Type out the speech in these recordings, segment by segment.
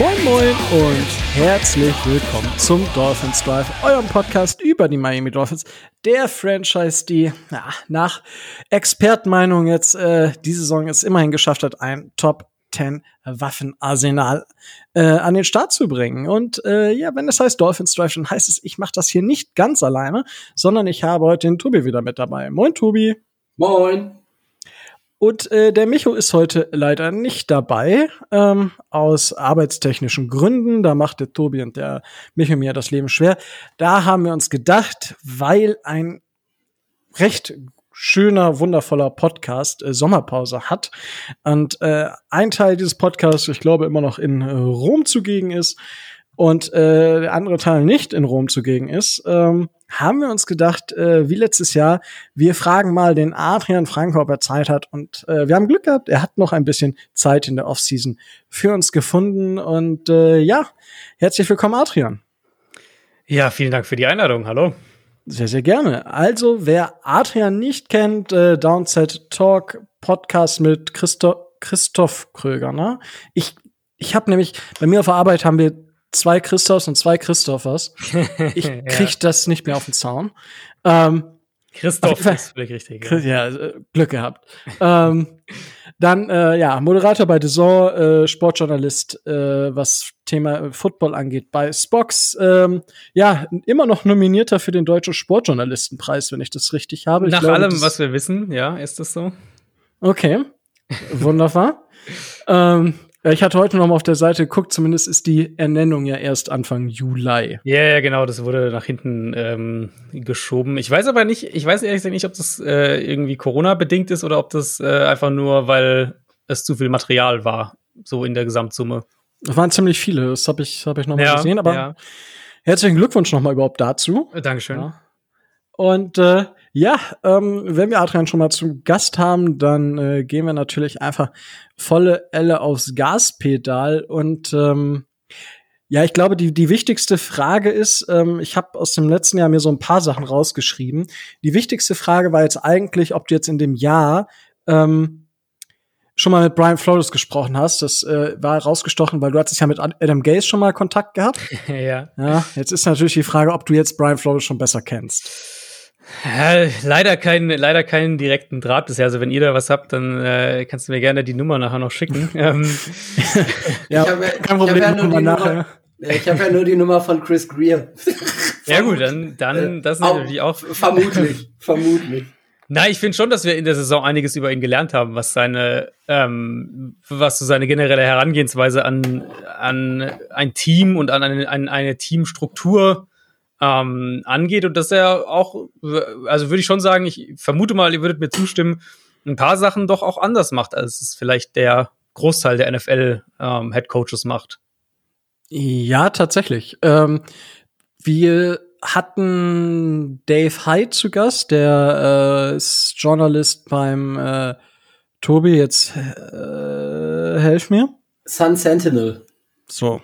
Moin Moin und herzlich willkommen zum Dolphins Drive, eurem Podcast über die Miami Dolphins, der Franchise, die ja, nach Expertenmeinung jetzt äh, die Saison es immerhin geschafft hat, ein Top 10 Waffenarsenal äh, an den Start zu bringen. Und äh, ja, wenn es heißt Dolphins Drive, dann heißt es, ich mache das hier nicht ganz alleine, sondern ich habe heute den Tobi wieder mit dabei. Moin Tobi. Moin. Und äh, der Micho ist heute leider nicht dabei, ähm, aus arbeitstechnischen Gründen. Da macht der Tobi und der Micho mir das Leben schwer. Da haben wir uns gedacht, weil ein recht schöner, wundervoller Podcast äh, Sommerpause hat und äh, ein Teil dieses Podcasts, ich glaube, immer noch in äh, Rom zugegen ist und äh, der andere Teil nicht in Rom zugegen ist, ähm, haben wir uns gedacht, äh, wie letztes Jahr, wir fragen mal den Adrian Franke, ob er Zeit hat. Und äh, wir haben Glück gehabt, er hat noch ein bisschen Zeit in der Offseason für uns gefunden. Und äh, ja, herzlich willkommen, Adrian. Ja, vielen Dank für die Einladung. Hallo. Sehr, sehr gerne. Also, wer Adrian nicht kennt, äh, Downset Talk Podcast mit Christo Christoph Kröger, ne? Ich, ich habe nämlich, bei mir auf der Arbeit haben wir zwei Christophs und zwei Christophers. Ich krieg ja. das nicht mehr auf den Zaun. Ähm, Christoph ist völlig richtig. Ja, ja äh, Glück gehabt. ähm, dann, äh, ja, Moderator bei Zone, äh, Sportjournalist, äh, was Thema Football angeht, bei Spox. Ähm, ja, immer noch nominierter für den Deutschen Sportjournalistenpreis, wenn ich das richtig habe. Nach glaube, allem, was wir wissen, ja, ist das so. Okay, wunderbar. ähm, ich hatte heute noch mal auf der Seite geguckt, zumindest ist die Ernennung ja erst Anfang Juli. Ja, ja, genau, das wurde nach hinten ähm, geschoben. Ich weiß aber nicht, ich weiß ehrlich gesagt nicht, ob das äh, irgendwie Corona-bedingt ist oder ob das äh, einfach nur, weil es zu viel Material war, so in der Gesamtsumme. Das waren ziemlich viele, das habe ich, hab ich noch mal ja, gesehen, aber ja. herzlichen Glückwunsch noch mal überhaupt dazu. Dankeschön. Ja. Und äh, ja, ähm, wenn wir Adrian schon mal zu Gast haben, dann äh, gehen wir natürlich einfach volle Elle aufs Gaspedal. Und ähm, ja, ich glaube, die, die wichtigste Frage ist, ähm, ich habe aus dem letzten Jahr mir so ein paar Sachen rausgeschrieben. Die wichtigste Frage war jetzt eigentlich, ob du jetzt in dem Jahr ähm, schon mal mit Brian Flores gesprochen hast. Das äh, war rausgestochen, weil du hattest ja mit Adam Gaze schon mal Kontakt gehabt. ja. Ja, jetzt ist natürlich die Frage, ob du jetzt Brian Flores schon besser kennst. Ja, leider keinen, leider keinen direkten Draht bisher. Also wenn ihr da was habt, dann äh, kannst du mir gerne die Nummer nachher noch schicken. ähm. ja, ich hab, kein Problem. Ich habe ja, nachher. Ich hab ja nur die Nummer von Chris Greer. ja gut, dann, dann das natürlich auch. Vermutlich, vermutlich. Na, ich finde schon, dass wir in der Saison einiges über ihn gelernt haben, was seine, ähm, was so seine generelle Herangehensweise an, an ein Team und an eine, an eine Teamstruktur ähm, angeht und dass er auch, also würde ich schon sagen, ich vermute mal, ihr würdet mir zustimmen, ein paar Sachen doch auch anders macht, als es vielleicht der Großteil der NFL ähm, Head Coaches macht. Ja, tatsächlich. Ähm, wir hatten Dave Hyde zu Gast, der äh, ist Journalist beim äh, Tobi, jetzt äh, helf mir. Sun Sentinel. So.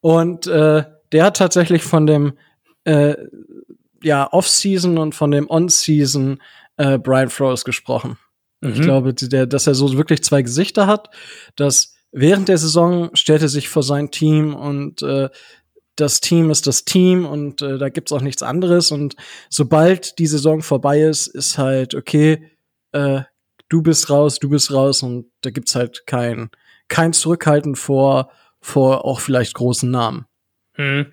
Und äh, der hat tatsächlich von dem äh, ja, Off-Season und von dem On-Season äh, Brian Flores gesprochen. Mhm. Ich glaube, der, dass er so wirklich zwei Gesichter hat, dass während der Saison stellt er sich vor sein Team und äh, das Team ist das Team und äh, da gibt's auch nichts anderes. Und sobald die Saison vorbei ist, ist halt, okay, äh, du bist raus, du bist raus und da gibt's halt kein, kein Zurückhalten vor, vor auch vielleicht großen Namen. Mhm.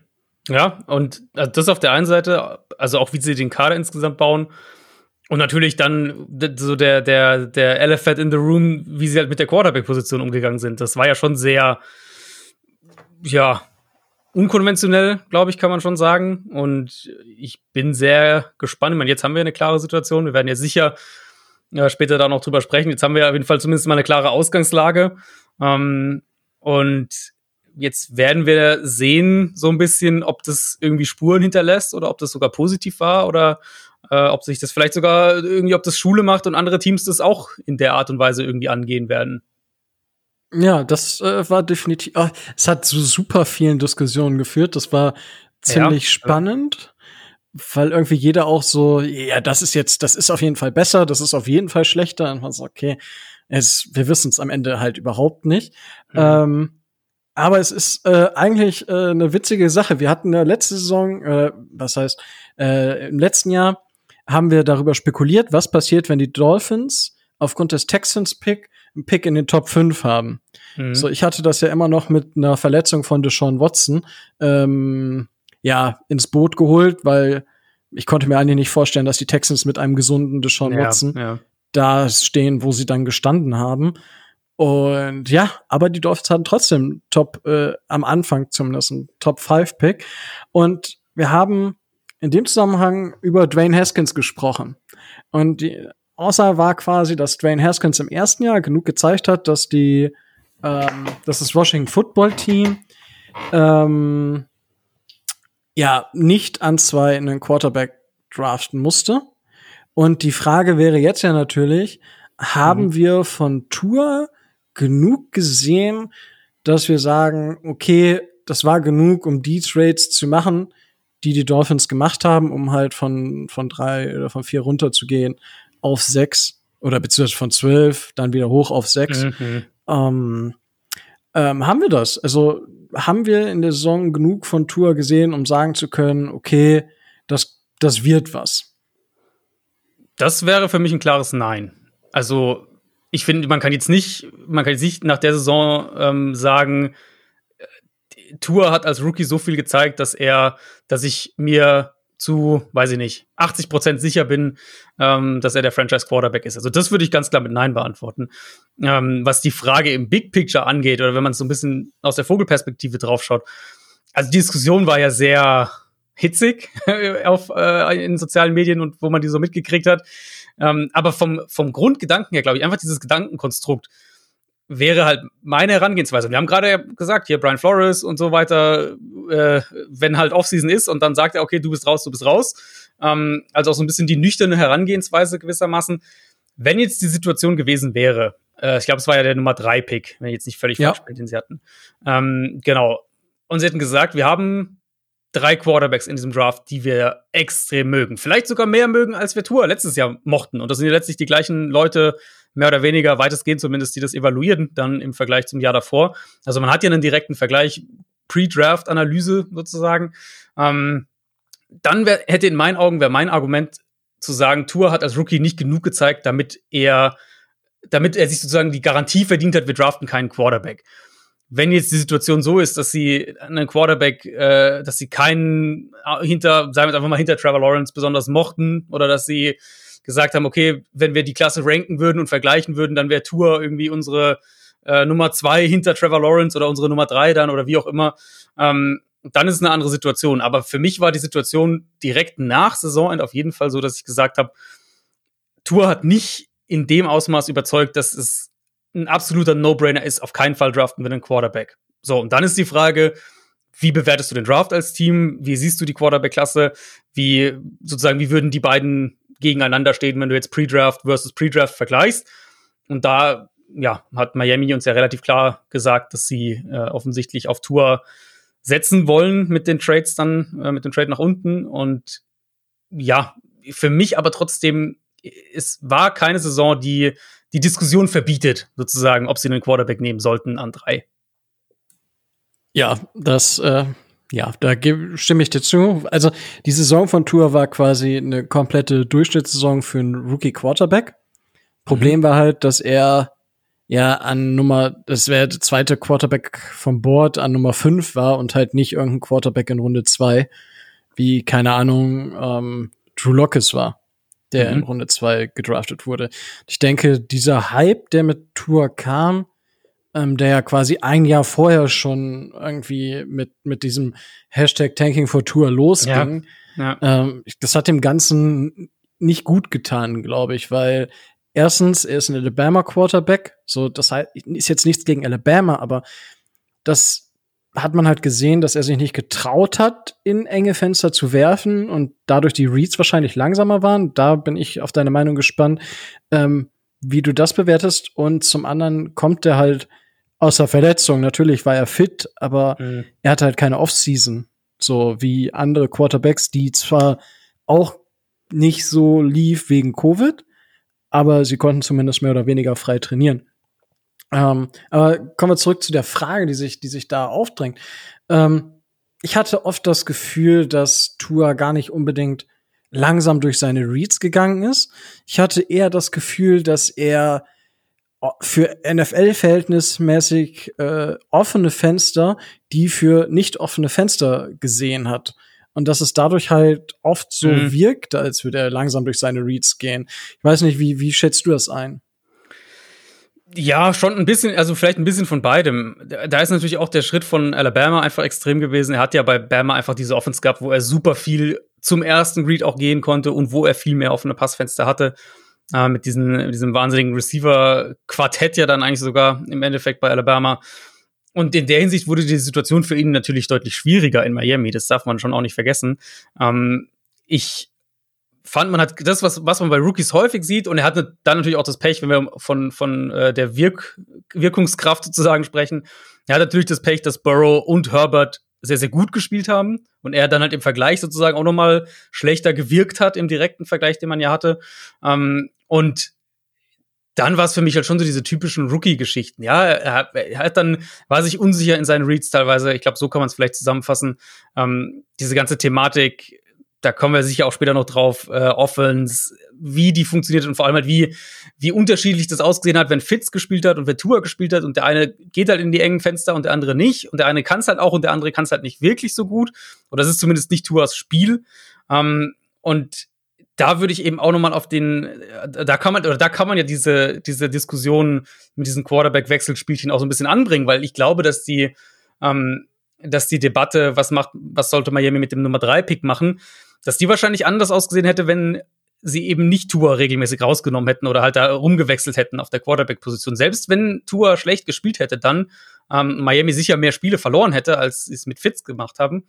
Ja, und also das auf der einen Seite, also auch wie sie den Kader insgesamt bauen. Und natürlich dann so der, der, der Elephant in the Room, wie sie halt mit der Quarterback-Position umgegangen sind. Das war ja schon sehr, ja, unkonventionell, glaube ich, kann man schon sagen. Und ich bin sehr gespannt. Ich meine, jetzt haben wir eine klare Situation. Wir werden ja sicher ja, später da noch drüber sprechen. Jetzt haben wir auf jeden Fall zumindest mal eine klare Ausgangslage. Ähm, und jetzt werden wir sehen, so ein bisschen, ob das irgendwie Spuren hinterlässt oder ob das sogar positiv war oder äh, ob sich das vielleicht sogar irgendwie, ob das Schule macht und andere Teams das auch in der Art und Weise irgendwie angehen werden. Ja, das äh, war definitiv. Oh, es hat zu super vielen Diskussionen geführt. Das war ziemlich ja, spannend, ja. weil irgendwie jeder auch so, ja, das ist jetzt, das ist auf jeden Fall besser, das ist auf jeden Fall schlechter. Und man sagt, okay, es, wir wissen es am Ende halt überhaupt nicht. Mhm. Ähm, aber es ist äh, eigentlich äh, eine witzige Sache. Wir hatten ja letzte Saison, äh, was heißt, äh, im letzten Jahr haben wir darüber spekuliert, was passiert, wenn die Dolphins aufgrund des Texans-Pick einen Pick in den Top 5 haben. Mhm. So, ich hatte das ja immer noch mit einer Verletzung von Deshaun Watson ähm, ja ins Boot geholt, weil ich konnte mir eigentlich nicht vorstellen, dass die Texans mit einem gesunden Deshaun ja, Watson ja. da stehen, wo sie dann gestanden haben. Und ja, aber die Dolphins hatten trotzdem Top, äh, am Anfang zumindest einen Top 5 Pick. Und wir haben in dem Zusammenhang über Dwayne Haskins gesprochen. Und die Aussage war quasi, dass Dwayne Haskins im ersten Jahr genug gezeigt hat, dass die, ähm, dass das Washington Football Team ähm, ja nicht an zwei einen Quarterback draften musste. Und die Frage wäre jetzt ja natürlich, haben mhm. wir von Tour genug gesehen, dass wir sagen, okay, das war genug, um die Trades zu machen, die die Dolphins gemacht haben, um halt von, von drei oder von vier runterzugehen auf sechs oder beziehungsweise von zwölf, dann wieder hoch auf sechs. Mhm. Ähm, ähm, haben wir das? Also haben wir in der Saison genug von Tour gesehen, um sagen zu können, okay, das, das wird was? Das wäre für mich ein klares Nein. Also ich finde, man kann jetzt nicht, man kann jetzt nicht nach der Saison ähm, sagen, Tour hat als Rookie so viel gezeigt, dass er, dass ich mir zu, weiß ich nicht, 80 Prozent sicher bin, ähm, dass er der Franchise Quarterback ist. Also das würde ich ganz klar mit Nein beantworten. Ähm, was die Frage im Big Picture angeht oder wenn man so ein bisschen aus der Vogelperspektive draufschaut, also die Diskussion war ja sehr hitzig auf, äh, in sozialen Medien und wo man die so mitgekriegt hat. Ähm, aber vom, vom Grundgedanken her, glaube ich, einfach dieses Gedankenkonstrukt wäre halt meine Herangehensweise. Wir haben gerade gesagt, hier Brian Flores und so weiter, äh, wenn halt Offseason ist und dann sagt er, okay, du bist raus, du bist raus. Ähm, also auch so ein bisschen die nüchterne Herangehensweise gewissermaßen. Wenn jetzt die Situation gewesen wäre, äh, ich glaube, es war ja der Nummer drei Pick, wenn ich jetzt nicht völlig ja. falsch bin, den sie hatten. Ähm, genau. Und sie hätten gesagt, wir haben drei Quarterbacks in diesem Draft, die wir extrem mögen. Vielleicht sogar mehr mögen, als wir Tour letztes Jahr mochten. Und das sind ja letztlich die gleichen Leute, mehr oder weniger weitestgehend zumindest, die das evaluieren, dann im Vergleich zum Jahr davor. Also man hat ja einen direkten Vergleich, Pre-Draft-Analyse sozusagen. Ähm, dann wär, hätte in meinen Augen, wäre mein Argument zu sagen, Tour hat als Rookie nicht genug gezeigt, damit er, damit er sich sozusagen die Garantie verdient hat, wir draften keinen Quarterback wenn jetzt die Situation so ist, dass sie einen Quarterback, äh, dass sie keinen äh, hinter, sagen wir einfach mal hinter Trevor Lawrence besonders mochten oder dass sie gesagt haben, okay, wenn wir die Klasse ranken würden und vergleichen würden, dann wäre Tour irgendwie unsere äh, Nummer zwei hinter Trevor Lawrence oder unsere Nummer drei dann oder wie auch immer. Ähm, dann ist es eine andere Situation. Aber für mich war die Situation direkt nach Saisonende auf jeden Fall so, dass ich gesagt habe, Tour hat nicht in dem Ausmaß überzeugt, dass es ein absoluter No-Brainer ist, auf keinen Fall draften wir einen Quarterback. So, und dann ist die Frage, wie bewertest du den Draft als Team? Wie siehst du die Quarterback-Klasse? Wie, sozusagen, wie würden die beiden gegeneinander stehen, wenn du jetzt Pre-Draft versus Pre-Draft vergleichst? Und da, ja, hat Miami uns ja relativ klar gesagt, dass sie äh, offensichtlich auf Tour setzen wollen mit den Trades dann, äh, mit dem Trade nach unten. Und ja, für mich aber trotzdem, es war keine Saison, die die Diskussion verbietet, sozusagen, ob sie einen Quarterback nehmen sollten an drei. Ja, das, äh, ja, da stimme ich dir zu. Also die Saison von Tour war quasi eine komplette Durchschnittssaison für einen Rookie Quarterback. Problem mhm. war halt, dass er ja an Nummer, das wäre der zweite Quarterback vom Board, an Nummer fünf war und halt nicht irgendein Quarterback in Runde zwei, wie, keine Ahnung, ähm, Drew Lockes war der mhm. in Runde 2 gedraftet wurde. Ich denke, dieser Hype, der mit Tour kam, ähm, der ja quasi ein Jahr vorher schon irgendwie mit, mit diesem Hashtag Tanking for Tour losging, ja. Ja. Ähm, das hat dem Ganzen nicht gut getan, glaube ich, weil erstens, er ist ein Alabama Quarterback, so das heißt, ist jetzt nichts gegen Alabama, aber das hat man halt gesehen, dass er sich nicht getraut hat, in enge Fenster zu werfen und dadurch die Reads wahrscheinlich langsamer waren. Da bin ich auf deine Meinung gespannt, ähm, wie du das bewertest. Und zum anderen kommt er halt aus der Verletzung. Natürlich war er fit, aber mhm. er hatte halt keine Offseason. So wie andere Quarterbacks, die zwar auch nicht so lief wegen Covid, aber sie konnten zumindest mehr oder weniger frei trainieren. Ähm, aber kommen wir zurück zu der Frage, die sich, die sich da aufdrängt. Ähm, ich hatte oft das Gefühl, dass Tua gar nicht unbedingt langsam durch seine Reads gegangen ist. Ich hatte eher das Gefühl, dass er für NFL-verhältnismäßig äh, offene Fenster, die für nicht offene Fenster gesehen hat. Und dass es dadurch halt oft so mhm. wirkt, als würde er langsam durch seine Reads gehen. Ich weiß nicht, wie, wie schätzt du das ein? Ja, schon ein bisschen, also vielleicht ein bisschen von beidem. Da ist natürlich auch der Schritt von Alabama einfach extrem gewesen. Er hat ja bei Bama einfach diese Offense gehabt, wo er super viel zum ersten Read auch gehen konnte und wo er viel mehr offene Passfenster hatte. Äh, mit, diesen, diesem wahnsinnigen Receiver-Quartett ja dann eigentlich sogar im Endeffekt bei Alabama. Und in der Hinsicht wurde die Situation für ihn natürlich deutlich schwieriger in Miami. Das darf man schon auch nicht vergessen. Ähm, ich fand, man hat das, was, was man bei Rookies häufig sieht, und er hatte dann natürlich auch das Pech, wenn wir von, von äh, der Wirk Wirkungskraft sozusagen sprechen. Er hat natürlich das Pech, dass Burrow und Herbert sehr, sehr gut gespielt haben und er dann halt im Vergleich sozusagen auch nochmal schlechter gewirkt hat im direkten Vergleich, den man ja hatte. Ähm, und dann war es für mich halt schon so diese typischen Rookie-Geschichten. Ja, er hat, er hat, dann, war sich unsicher in seinen Reads teilweise. Ich glaube, so kann man es vielleicht zusammenfassen. Ähm, diese ganze Thematik, da kommen wir sicher auch später noch drauf, äh, Offense, wie die funktioniert und vor allem halt, wie, wie unterschiedlich das ausgesehen hat, wenn Fitz gespielt hat und wenn Tour gespielt hat und der eine geht halt in die engen Fenster und der andere nicht und der eine kann es halt auch und der andere kann es halt nicht wirklich so gut. Oder das ist zumindest nicht Tours Spiel. Ähm, und da würde ich eben auch nochmal auf den, äh, da kann man, oder da kann man ja diese, diese Diskussion mit diesen Quarterback-Wechselspielchen auch so ein bisschen anbringen, weil ich glaube, dass die, ähm, dass die Debatte, was macht, was sollte Miami mit dem Nummer 3-Pick machen, dass die wahrscheinlich anders ausgesehen hätte, wenn sie eben nicht Tour regelmäßig rausgenommen hätten oder halt da rumgewechselt hätten auf der Quarterback-Position. Selbst wenn Tour schlecht gespielt hätte, dann ähm, Miami sicher mehr Spiele verloren hätte, als sie es mit Fitz gemacht haben,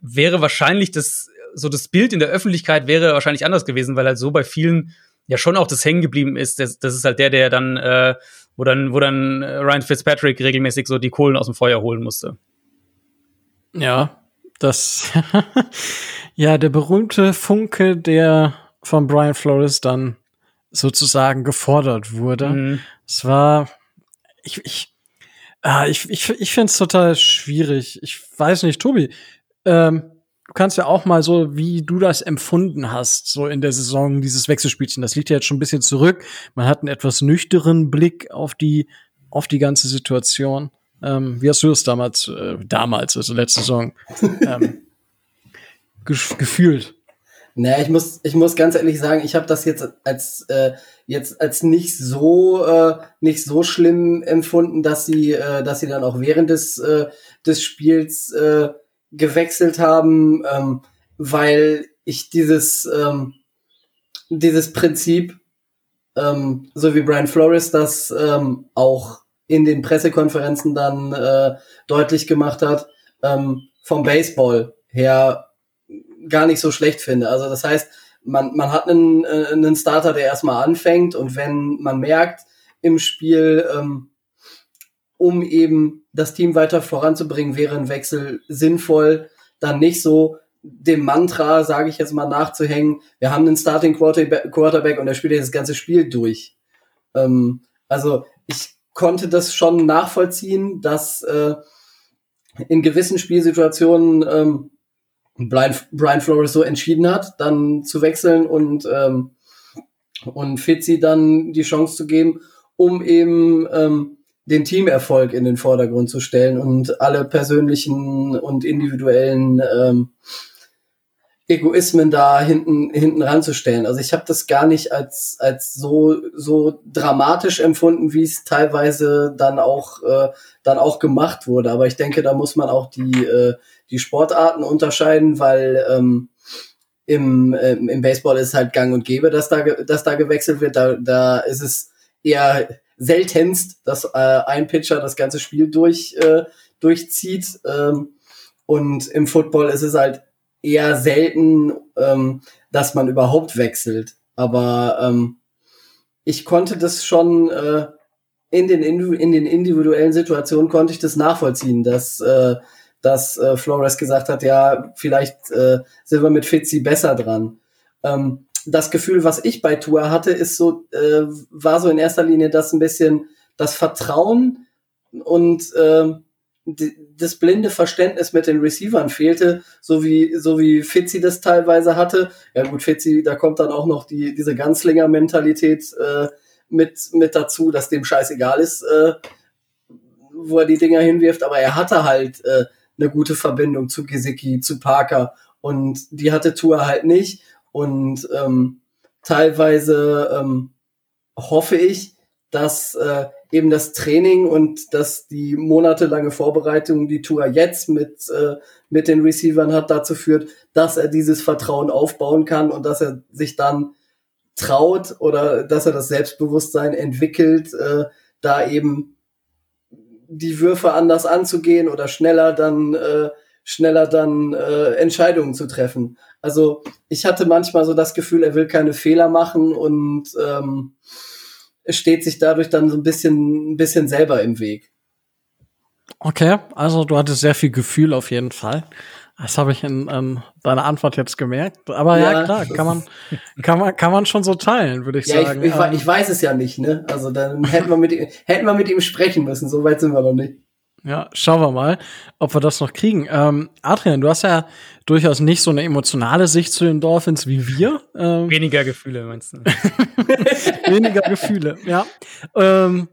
wäre wahrscheinlich das, so das Bild in der Öffentlichkeit wäre wahrscheinlich anders gewesen, weil halt so bei vielen ja schon auch das hängen geblieben ist. Das, das ist halt der, der dann, äh, wo dann, wo dann Ryan Fitzpatrick regelmäßig so die Kohlen aus dem Feuer holen musste. Ja, das, ja, der berühmte Funke, der von Brian Flores dann sozusagen gefordert wurde. Mhm. Es war, ich, ich, ah, ich, ich, ich finde es total schwierig. Ich weiß nicht, Tobi, ähm, du kannst ja auch mal so, wie du das empfunden hast, so in der Saison, dieses Wechselspielchen. Das liegt ja jetzt schon ein bisschen zurück. Man hat einen etwas nüchteren Blick auf die, auf die ganze Situation. Ähm, wie hast du das damals, äh, damals, also letzte Saison, ähm, gefühlt? Naja, ich muss, ich muss ganz ehrlich sagen, ich habe das jetzt als äh, jetzt als nicht so äh, nicht so schlimm empfunden, dass sie äh, dass sie dann auch während des äh, des Spiels äh, gewechselt haben, ähm, weil ich dieses ähm, dieses Prinzip, ähm, so wie Brian Flores das ähm, auch in den Pressekonferenzen dann äh, deutlich gemacht hat, ähm, vom Baseball her gar nicht so schlecht finde. Also das heißt, man, man hat einen, äh, einen Starter, der erstmal anfängt und wenn man merkt im Spiel, ähm, um eben das Team weiter voranzubringen, wäre ein Wechsel sinnvoll, dann nicht so dem Mantra, sage ich jetzt mal, nachzuhängen, wir haben einen Starting Quarterback und er spielt jetzt das ganze Spiel durch. Ähm, also ich konnte das schon nachvollziehen, dass äh, in gewissen Spielsituationen ähm, Brian, Brian Flores so entschieden hat, dann zu wechseln und, ähm, und Fitzy dann die Chance zu geben, um eben ähm, den Teamerfolg in den Vordergrund zu stellen und alle persönlichen und individuellen ähm, Egoismen da hinten hinten ranzustellen. Also ich habe das gar nicht als als so so dramatisch empfunden, wie es teilweise dann auch äh, dann auch gemacht wurde. Aber ich denke, da muss man auch die äh, die Sportarten unterscheiden, weil ähm, im, äh, im Baseball ist halt Gang und Gäbe, dass da dass da gewechselt wird. Da da ist es eher seltenst, dass äh, ein Pitcher das ganze Spiel durch äh, durchzieht. Ähm, und im Football ist es halt eher selten, ähm, dass man überhaupt wechselt. Aber ähm, ich konnte das schon äh, in, den in den individuellen Situationen konnte ich das nachvollziehen, dass, äh, dass äh, Flores gesagt hat, ja, vielleicht äh, sind wir mit Fitzi besser dran. Ähm, das Gefühl, was ich bei Tour hatte, ist so, äh, war so in erster Linie das ein bisschen das Vertrauen und äh, das blinde Verständnis mit den Receivern fehlte, so wie, so wie Fitzi das teilweise hatte. Ja gut, Fitzi, da kommt dann auch noch die, diese Ganzlinger-Mentalität äh, mit, mit dazu, dass dem scheißegal ist, äh, wo er die Dinger hinwirft, aber er hatte halt äh, eine gute Verbindung zu Gesicki, zu Parker. Und die hatte Tour halt nicht. Und ähm, teilweise ähm, hoffe ich, dass äh, eben das Training und dass die monatelange Vorbereitung, die Tour jetzt mit, äh, mit den Receivern hat, dazu führt, dass er dieses Vertrauen aufbauen kann und dass er sich dann traut oder dass er das Selbstbewusstsein entwickelt, äh, da eben die Würfe anders anzugehen oder schneller dann äh, schneller dann äh, Entscheidungen zu treffen. Also ich hatte manchmal so das Gefühl, er will keine Fehler machen und ähm, steht sich dadurch dann so ein bisschen, ein bisschen selber im Weg. Okay, also du hattest sehr viel Gefühl auf jeden Fall. Das habe ich in ähm, deiner Antwort jetzt gemerkt. Aber ja, ja klar, kann man, kann man, kann man schon so teilen, würde ich ja, sagen. Ich, ich, ähm, ich, weiß es ja nicht, ne? Also dann hätten wir mit ihm, hätten wir mit ihm sprechen müssen. So weit sind wir noch nicht. Ja, schauen wir mal, ob wir das noch kriegen. Ähm, Adrian, du hast ja durchaus nicht so eine emotionale Sicht zu den Dolphins wie wir. Ähm, Weniger Gefühle, meinst du? Weniger Gefühle, ja. Ähm,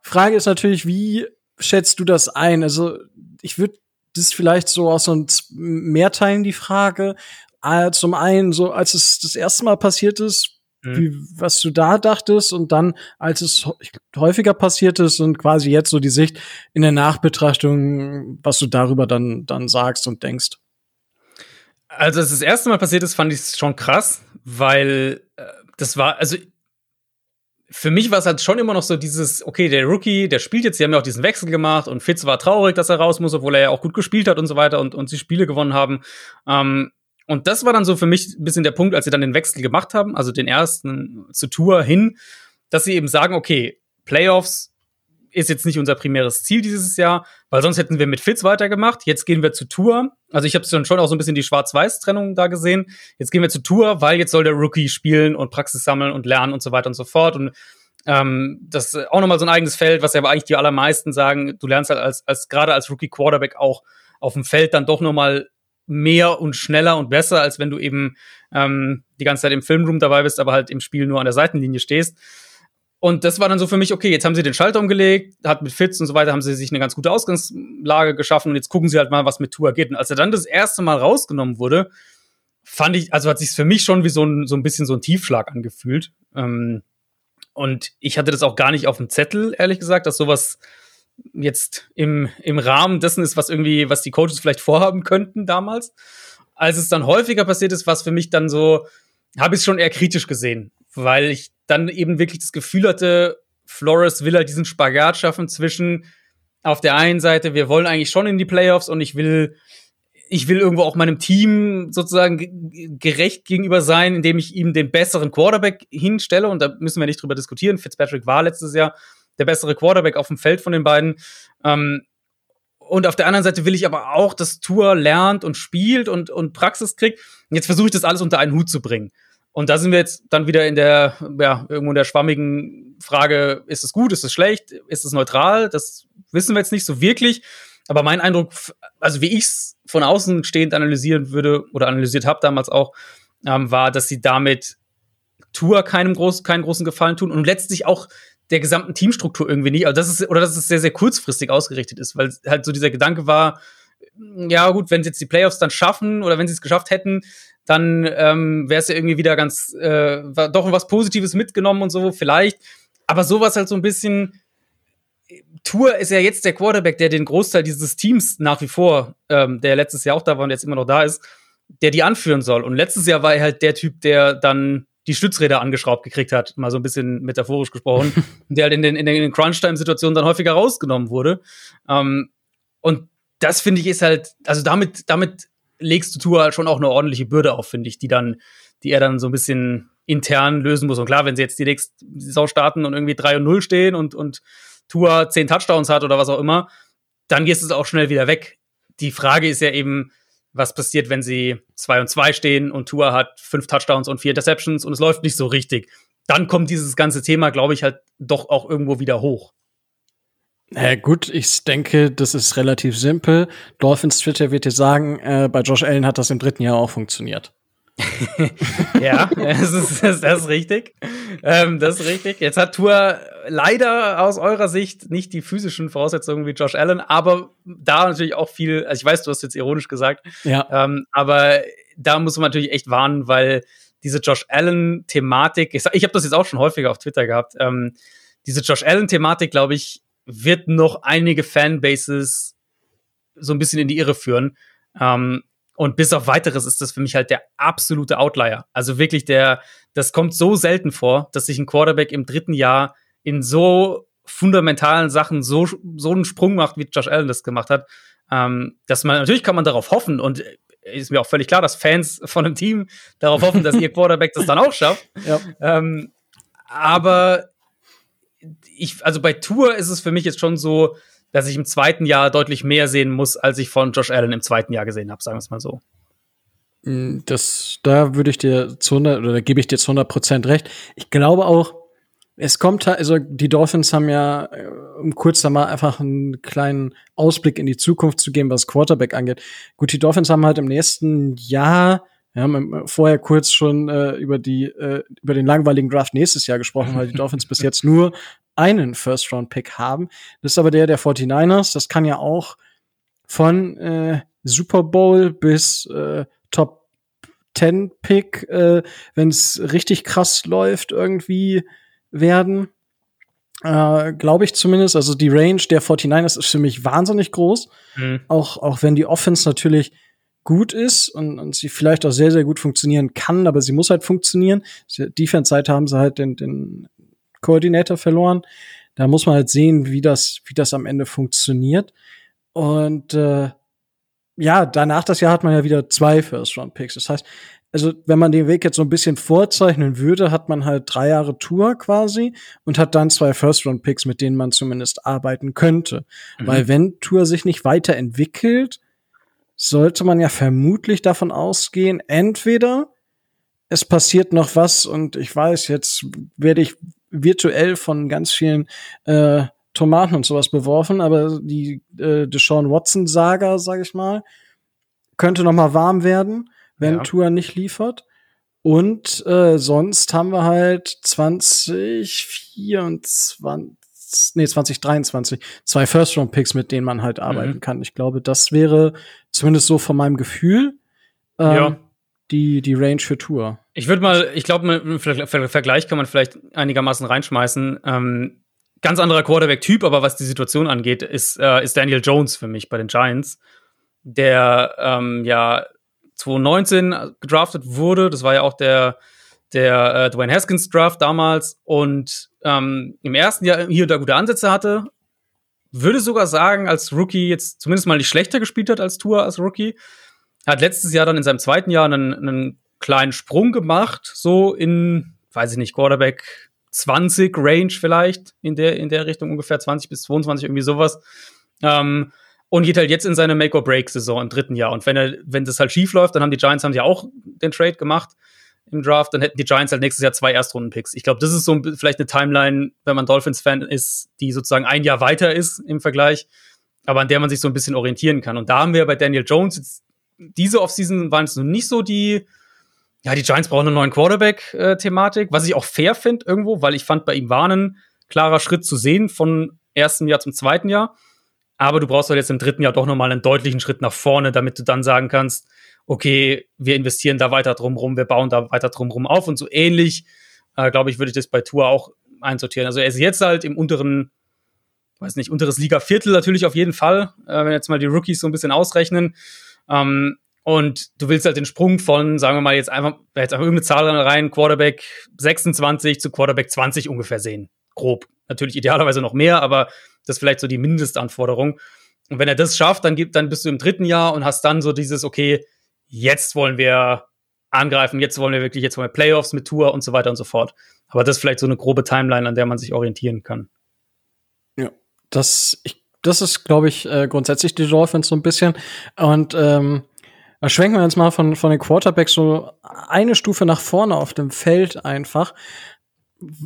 Frage ist natürlich, wie schätzt du das ein? Also, ich würde das vielleicht so aus so mehr teilen, die Frage. Äh, zum einen, so als es das erste Mal passiert ist, Mhm. Wie, was du da dachtest und dann, als es häufiger passiert ist und quasi jetzt so die Sicht in der Nachbetrachtung, was du darüber dann, dann sagst und denkst. Also, als das erste Mal passiert ist, fand ich es schon krass, weil äh, das war, also für mich war es halt schon immer noch so dieses, okay, der Rookie, der spielt jetzt, sie haben ja auch diesen Wechsel gemacht und Fitz war traurig, dass er raus muss, obwohl er ja auch gut gespielt hat und so weiter und, und sie Spiele gewonnen haben. Ähm, und das war dann so für mich ein bisschen der Punkt, als sie dann den Wechsel gemacht haben, also den ersten zur Tour hin, dass sie eben sagen, okay, Playoffs ist jetzt nicht unser primäres Ziel dieses Jahr, weil sonst hätten wir mit Fitz weitergemacht. Jetzt gehen wir zur Tour. Also ich habe dann schon auch so ein bisschen die Schwarz-Weiß-Trennung da gesehen. Jetzt gehen wir zur Tour, weil jetzt soll der Rookie spielen und Praxis sammeln und lernen und so weiter und so fort. Und ähm, das ist auch nochmal so ein eigenes Feld, was ja aber eigentlich die allermeisten sagen, du lernst halt als, als gerade als Rookie Quarterback auch auf dem Feld dann doch nochmal mehr und schneller und besser, als wenn du eben ähm, die ganze Zeit im Filmroom dabei bist, aber halt im Spiel nur an der Seitenlinie stehst. Und das war dann so für mich, okay, jetzt haben sie den Schalter umgelegt, hat mit Fitz und so weiter, haben sie sich eine ganz gute Ausgangslage geschaffen und jetzt gucken sie halt mal, was mit Tour geht. Und als er dann das erste Mal rausgenommen wurde, fand ich, also hat sich für mich schon wie so ein, so ein bisschen so ein Tiefschlag angefühlt. Ähm, und ich hatte das auch gar nicht auf dem Zettel, ehrlich gesagt, dass sowas jetzt im, im Rahmen dessen ist, was irgendwie, was die Coaches vielleicht vorhaben könnten damals. Als es dann häufiger passiert ist, was für mich dann so, habe ich es schon eher kritisch gesehen, weil ich dann eben wirklich das Gefühl hatte, Flores will halt diesen Spagat schaffen zwischen auf der einen Seite, wir wollen eigentlich schon in die Playoffs und ich will, ich will irgendwo auch meinem Team sozusagen gerecht gegenüber sein, indem ich ihm den besseren Quarterback hinstelle und da müssen wir nicht drüber diskutieren. Fitzpatrick war letztes Jahr der bessere Quarterback auf dem Feld von den beiden. Ähm, und auf der anderen Seite will ich aber auch, dass Tour lernt und spielt und, und Praxis kriegt. Und jetzt versuche ich das alles unter einen Hut zu bringen. Und da sind wir jetzt dann wieder in der, ja, irgendwo in der schwammigen Frage, ist es gut, ist es schlecht, ist es neutral? Das wissen wir jetzt nicht so wirklich. Aber mein Eindruck, also wie ich es von außen stehend analysieren würde oder analysiert habe damals auch, ähm, war, dass sie damit Tour keinem groß, keinen großen Gefallen tun und letztlich auch der gesamten Teamstruktur irgendwie nicht. Also das ist, oder dass es sehr, sehr kurzfristig ausgerichtet ist, weil halt so dieser Gedanke war, ja gut, wenn sie jetzt die Playoffs dann schaffen oder wenn sie es geschafft hätten, dann ähm, wäre es ja irgendwie wieder ganz, äh, doch was Positives mitgenommen und so, vielleicht. Aber sowas halt so ein bisschen. Tour ist ja jetzt der Quarterback, der den Großteil dieses Teams nach wie vor, ähm, der letztes Jahr auch da war und jetzt immer noch da ist, der die anführen soll. Und letztes Jahr war er halt der Typ, der dann die Stützräder angeschraubt gekriegt hat, mal so ein bisschen metaphorisch gesprochen, der halt in den, in den Crunch-Time-Situationen dann häufiger rausgenommen wurde. Ähm, und das finde ich ist halt, also damit, damit legst du Tour halt schon auch eine ordentliche Bürde auf, finde ich, die dann, die er dann so ein bisschen intern lösen muss. Und klar, wenn sie jetzt die nächste Saison starten und irgendwie 3 und 0 stehen und, und Tour 10 Touchdowns hat oder was auch immer, dann gehst du es auch schnell wieder weg. die Frage ist ja eben, was passiert, wenn sie 2 und 2 stehen und Tua hat fünf Touchdowns und vier Interceptions und es läuft nicht so richtig. Dann kommt dieses ganze Thema, glaube ich, halt doch auch irgendwo wieder hoch. Ja, gut, ich denke, das ist relativ simpel. Dolphins Twitter wird dir sagen, äh, bei Josh Allen hat das im dritten Jahr auch funktioniert. ja, das ist, das, ist richtig. Ähm, das ist richtig. Jetzt hat Tour leider aus eurer Sicht nicht die physischen Voraussetzungen wie Josh Allen, aber da natürlich auch viel, also ich weiß, du hast jetzt ironisch gesagt, ja. Ähm, aber da muss man natürlich echt warnen, weil diese Josh Allen-Thematik, ich, ich habe das jetzt auch schon häufiger auf Twitter gehabt, ähm, diese Josh Allen-Thematik, glaube ich, wird noch einige Fanbases so ein bisschen in die Irre führen. Ähm, und bis auf weiteres ist das für mich halt der absolute Outlier. Also wirklich der, das kommt so selten vor, dass sich ein Quarterback im dritten Jahr in so fundamentalen Sachen so, so einen Sprung macht, wie Josh Allen das gemacht hat. Ähm, dass man, natürlich kann man darauf hoffen und ist mir auch völlig klar, dass Fans von einem Team darauf hoffen, dass ihr Quarterback das dann auch schafft. Ja. Ähm, aber ich, also bei Tour ist es für mich jetzt schon so, dass ich im zweiten Jahr deutlich mehr sehen muss, als ich von Josh Allen im zweiten Jahr gesehen habe, sagen wir es mal so. Mm, das, da würde ich dir zu 100, oder da gebe ich dir zu 100 Prozent recht. Ich glaube auch, es kommt, also die Dolphins haben ja, äh, um kurz da mal einfach einen kleinen Ausblick in die Zukunft zu geben, was Quarterback angeht. Gut, die Dolphins haben halt im nächsten Jahr wir haben vorher kurz schon äh, über die äh, über den langweiligen Draft nächstes Jahr gesprochen, weil die Dolphins bis jetzt nur einen First Round Pick haben. Das ist aber der der 49ers. Das kann ja auch von äh, Super Bowl bis äh, Top 10 Pick, äh, wenn es richtig krass läuft, irgendwie werden. Äh, Glaube ich zumindest. Also die Range der 49ers ist für mich wahnsinnig groß. Mhm. Auch, auch wenn die Offense natürlich gut ist und, und sie vielleicht auch sehr, sehr gut funktionieren kann, aber sie muss halt funktionieren. Defense-Seite haben sie halt den, den Koordinator verloren. Da muss man halt sehen, wie das, wie das am Ende funktioniert. Und äh, ja, danach das Jahr hat man ja wieder zwei First-Round-Picks. Das heißt, also wenn man den Weg jetzt so ein bisschen vorzeichnen würde, hat man halt drei Jahre Tour quasi und hat dann zwei First-Round-Picks, mit denen man zumindest arbeiten könnte. Mhm. Weil wenn Tour sich nicht weiterentwickelt, sollte man ja vermutlich davon ausgehen, entweder es passiert noch was und ich weiß, jetzt werde ich virtuell von ganz vielen äh, Tomaten und sowas beworfen, aber die äh, Deshaun Watson-Saga, sag ich mal, könnte noch mal warm werden, wenn ja. Tour nicht liefert. Und äh, sonst haben wir halt 2024 nee, 2023 zwei First-Round-Picks, mit denen man halt arbeiten mhm. kann. Ich glaube, das wäre zumindest so von meinem Gefühl ähm, ja. die, die Range für Tour. Ich würde mal, ich glaube, im Vergleich kann man vielleicht einigermaßen reinschmeißen. Ähm, ganz anderer Quarterback-Typ, aber was die Situation angeht, ist, äh, ist Daniel Jones für mich bei den Giants, der ähm, ja 2019 gedraftet wurde. Das war ja auch der der äh, Dwayne Haskins Draft damals und ähm, im ersten Jahr hier da gute Ansätze hatte. Würde sogar sagen, als Rookie jetzt zumindest mal nicht schlechter gespielt hat als Tour als Rookie. Hat letztes Jahr dann in seinem zweiten Jahr einen, einen kleinen Sprung gemacht, so in, weiß ich nicht, Quarterback 20 Range vielleicht, in der, in der Richtung ungefähr 20 bis 22, irgendwie sowas. Ähm, und geht halt jetzt in seine Make-or-Break-Saison im dritten Jahr. Und wenn er, wenn das halt schief läuft, dann haben die Giants haben ja auch den Trade gemacht im Draft, dann hätten die Giants halt nächstes Jahr zwei Erstrunden-Picks. Ich glaube, das ist so vielleicht eine Timeline, wenn man Dolphins-Fan ist, die sozusagen ein Jahr weiter ist im Vergleich, aber an der man sich so ein bisschen orientieren kann. Und da haben wir bei Daniel Jones jetzt, diese Offseason waren es noch nicht so die, ja, die Giants brauchen einen neuen Quarterback-Thematik, was ich auch fair finde irgendwo, weil ich fand, bei ihm war ein klarer Schritt zu sehen von ersten Jahr zum zweiten Jahr. Aber du brauchst halt jetzt im dritten Jahr doch nochmal einen deutlichen Schritt nach vorne, damit du dann sagen kannst, okay, wir investieren da weiter drum rum, wir bauen da weiter drum rum auf und so ähnlich, äh, glaube ich, würde ich das bei Tour auch einsortieren. Also er ist jetzt halt im unteren, weiß nicht, unteres Liga-Viertel natürlich auf jeden Fall, äh, wenn jetzt mal die Rookies so ein bisschen ausrechnen. Ähm, und du willst halt den Sprung von, sagen wir mal, jetzt einfach, jetzt einfach irgendeine Zahl rein, Quarterback 26 zu Quarterback 20 ungefähr sehen. Grob. Natürlich idealerweise noch mehr, aber das ist vielleicht so die Mindestanforderung. Und wenn er das schafft, dann, gibt, dann bist du im dritten Jahr und hast dann so dieses, okay, jetzt wollen wir angreifen, jetzt wollen wir wirklich, jetzt wollen wir Playoffs mit Tour und so weiter und so fort. Aber das ist vielleicht so eine grobe Timeline, an der man sich orientieren kann. Ja, das, ich das ist, glaube ich, äh, grundsätzlich die Dolphins so ein bisschen. Und ähm, da schwenken wir uns mal von, von den Quarterbacks so eine Stufe nach vorne auf dem Feld einfach.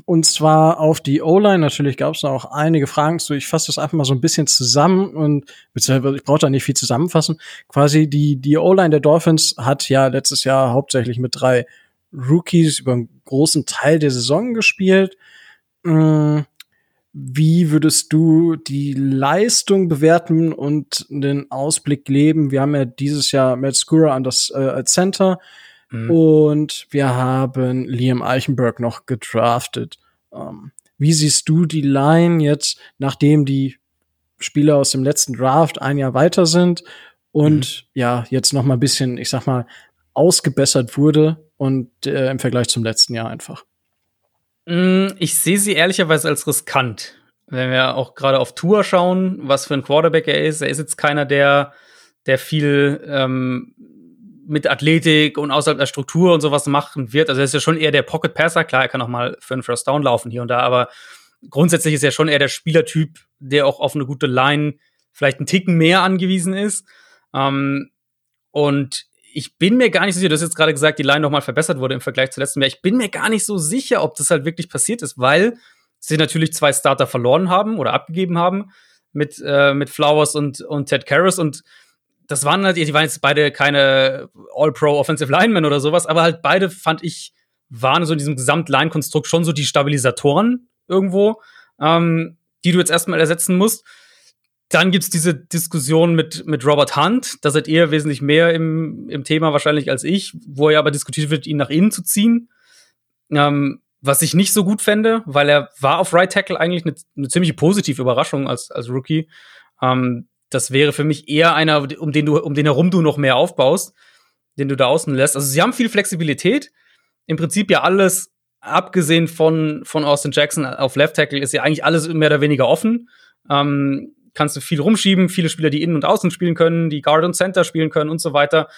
Und zwar auf die O-Line. Natürlich gab es da auch einige Fragen zu. Ich fasse das einfach mal so ein bisschen zusammen und beziehungsweise ich brauche da nicht viel zusammenfassen. Quasi die, die O-Line der Dolphins hat ja letztes Jahr hauptsächlich mit drei Rookies über einen großen Teil der Saison gespielt. Hm, wie würdest du die Leistung bewerten und den Ausblick geben? Wir haben ja dieses Jahr Matt Skura an das äh, Center mhm. und wir haben Liam Eichenberg noch gedraftet. Ähm, wie siehst du die Line jetzt, nachdem die Spieler aus dem letzten Draft ein Jahr weiter sind und mhm. ja, jetzt noch mal ein bisschen, ich sag mal, ausgebessert wurde und äh, im Vergleich zum letzten Jahr einfach? Mm, ich sehe sie ehrlicherweise als riskant. Wenn wir auch gerade auf Tour schauen, was für ein Quarterback er ist, er ist jetzt keiner, der, der viel ähm, mit Athletik und außerhalb der Struktur und sowas machen wird. Also er ist ja schon eher der Pocket Passer. Klar, er kann auch mal für einen First Down laufen hier und da, aber grundsätzlich ist er schon eher der Spielertyp, der auch auf eine gute Line vielleicht einen Ticken mehr angewiesen ist. Ähm, und ich bin mir gar nicht so sicher, du hast jetzt gerade gesagt, die Line nochmal verbessert wurde im Vergleich zu letztem Jahr. Ich bin mir gar nicht so sicher, ob das halt wirklich passiert ist, weil sie natürlich zwei Starter verloren haben oder abgegeben haben mit, äh, mit Flowers und, und Ted Karras und das waren halt, die waren jetzt beide keine All-Pro Offensive Linemen oder sowas, aber halt beide fand ich, waren so in diesem Gesamt-Line-Konstrukt schon so die Stabilisatoren irgendwo, ähm, die du jetzt erstmal ersetzen musst. Dann gibt's diese Diskussion mit, mit Robert Hunt. Da seid ihr wesentlich mehr im, im Thema wahrscheinlich als ich, wo ja aber diskutiert wird, ihn nach innen zu ziehen. Ähm, was ich nicht so gut fände, weil er war auf Right Tackle eigentlich eine, eine ziemliche positive Überraschung als, als Rookie. Ähm, das wäre für mich eher einer, um den du, um den herum du noch mehr aufbaust, den du da außen lässt. Also sie haben viel Flexibilität. Im Prinzip ja alles, abgesehen von, von Austin Jackson auf Left Tackle, ist ja eigentlich alles mehr oder weniger offen. Ähm, kannst du viel rumschieben, viele Spieler, die innen und außen spielen können, die Guard und Center spielen können und so weiter.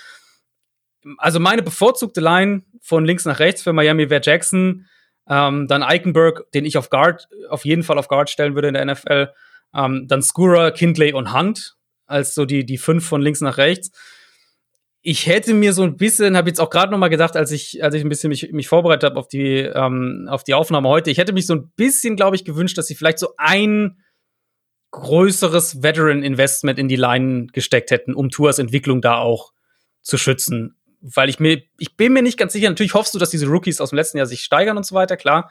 Also meine bevorzugte Line von links nach rechts für Miami wäre Jackson, ähm, dann Eichenberg, den ich auf Guard, auf jeden Fall auf Guard stellen würde in der NFL, ähm, dann Skura, Kindley und Hunt als so die, die fünf von links nach rechts. Ich hätte mir so ein bisschen, habe jetzt auch gerade noch mal gedacht, als ich, als ich ein bisschen mich, mich vorbereitet habe auf die, ähm, auf die Aufnahme heute, ich hätte mich so ein bisschen, glaube ich, gewünscht, dass sie vielleicht so ein größeres Veteran-Investment in die Line gesteckt hätten, um Tours Entwicklung da auch zu schützen. Weil ich mir, ich bin mir nicht ganz sicher, natürlich hoffst du, dass diese Rookies aus dem letzten Jahr sich steigern und so weiter, klar.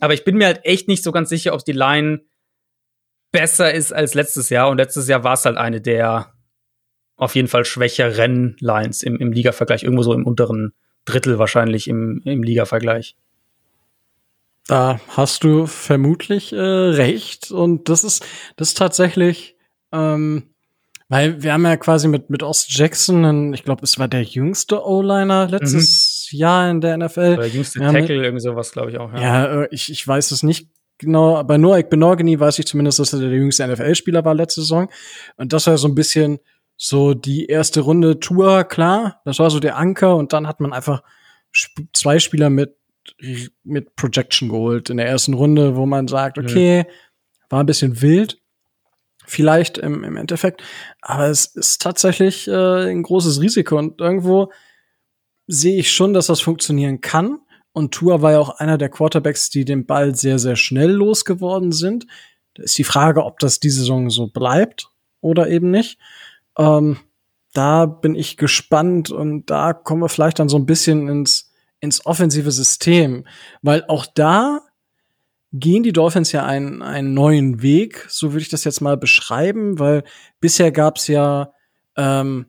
Aber ich bin mir halt echt nicht so ganz sicher, ob die Line besser ist als letztes Jahr. Und letztes Jahr war es halt eine der auf jeden Fall schwächeren Lines im, im Liga-Vergleich, irgendwo so im unteren Drittel wahrscheinlich im, im Liga-Vergleich. Da hast du vermutlich äh, recht. Und das ist, das ist tatsächlich, ähm, weil wir haben ja quasi mit, mit Ost Jackson, einen, ich glaube, es war der jüngste O-Liner letztes mhm. Jahr in der NFL. Der jüngste Tackle, irgendwie sowas, glaube ich auch. Ja, ja äh, ich, ich weiß es nicht genau. Bei Noah Benogany weiß ich zumindest, dass er der jüngste NFL-Spieler war letzte Saison. Und das war so ein bisschen so die erste Runde Tour, klar. Das war so der Anker. Und dann hat man einfach zwei Spieler mit mit Projection geholt in der ersten Runde, wo man sagt, okay, war ein bisschen wild, vielleicht im, im Endeffekt, aber es ist tatsächlich äh, ein großes Risiko und irgendwo sehe ich schon, dass das funktionieren kann. Und Tua war ja auch einer der Quarterbacks, die den Ball sehr, sehr schnell losgeworden sind. Da ist die Frage, ob das die Saison so bleibt oder eben nicht. Ähm, da bin ich gespannt und da kommen wir vielleicht dann so ein bisschen ins ins offensive System, weil auch da gehen die Dolphins ja einen, einen neuen Weg, so würde ich das jetzt mal beschreiben, weil bisher gab's ja, ähm,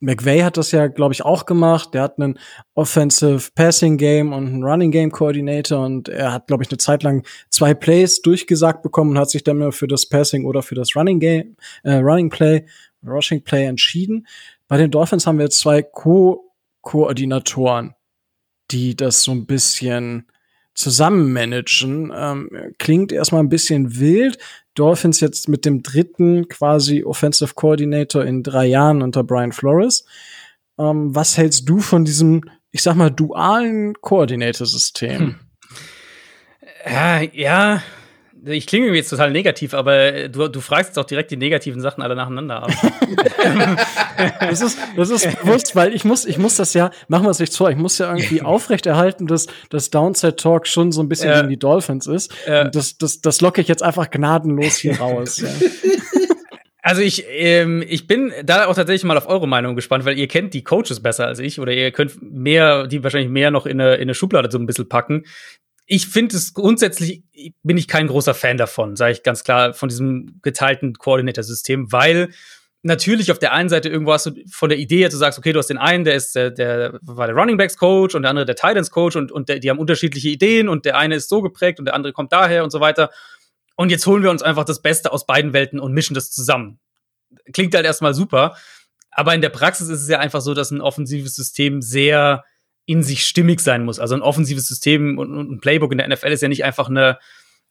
McVay hat das ja, glaube ich, auch gemacht. Der hat einen Offensive Passing Game und einen Running Game Coordinator und er hat, glaube ich, eine Zeit lang zwei Plays durchgesagt bekommen und hat sich dann für das Passing oder für das Running Game, äh, Running Play, Rushing Play entschieden. Bei den Dolphins haben wir zwei Co-Koordinatoren die das so ein bisschen zusammen managen. Ähm, klingt erstmal ein bisschen wild. Dolphins jetzt mit dem dritten quasi Offensive Coordinator in drei Jahren unter Brian Flores. Ähm, was hältst du von diesem, ich sag mal, dualen Koordinatorsystem? Hm. Ja, ja, ich klinge jetzt total negativ, aber du, du fragst jetzt auch direkt die negativen Sachen alle nacheinander ab. das ist, das ist bewusst, weil ich muss, ich muss das ja, machen wir es nicht vor, ich muss ja irgendwie aufrechterhalten, dass das Downside Talk schon so ein bisschen Ja. gegen die Dolphins ist. Ja. Und das, das, das locke ich jetzt einfach gnadenlos hier raus. Ja. Also ich, ähm, ich bin da auch tatsächlich mal auf eure Meinung gespannt, weil ihr kennt die Coaches besser als ich oder ihr könnt mehr, die wahrscheinlich mehr noch in eine, in eine Schublade so ein bisschen packen. Ich finde es grundsätzlich, bin ich kein großer Fan davon, sage ich ganz klar, von diesem geteilten Koordinator-System, weil natürlich auf der einen Seite irgendwo hast du von der Idee her, du sagst, okay, du hast den einen, der ist der, der war der Running Backs Coach und der andere der Titans Coach und, und der, die haben unterschiedliche Ideen und der eine ist so geprägt und der andere kommt daher und so weiter. Und jetzt holen wir uns einfach das Beste aus beiden Welten und mischen das zusammen. Klingt halt erstmal super. Aber in der Praxis ist es ja einfach so, dass ein offensives System sehr in sich stimmig sein muss. Also ein offensives System und, ein Playbook in der NFL ist ja nicht einfach eine,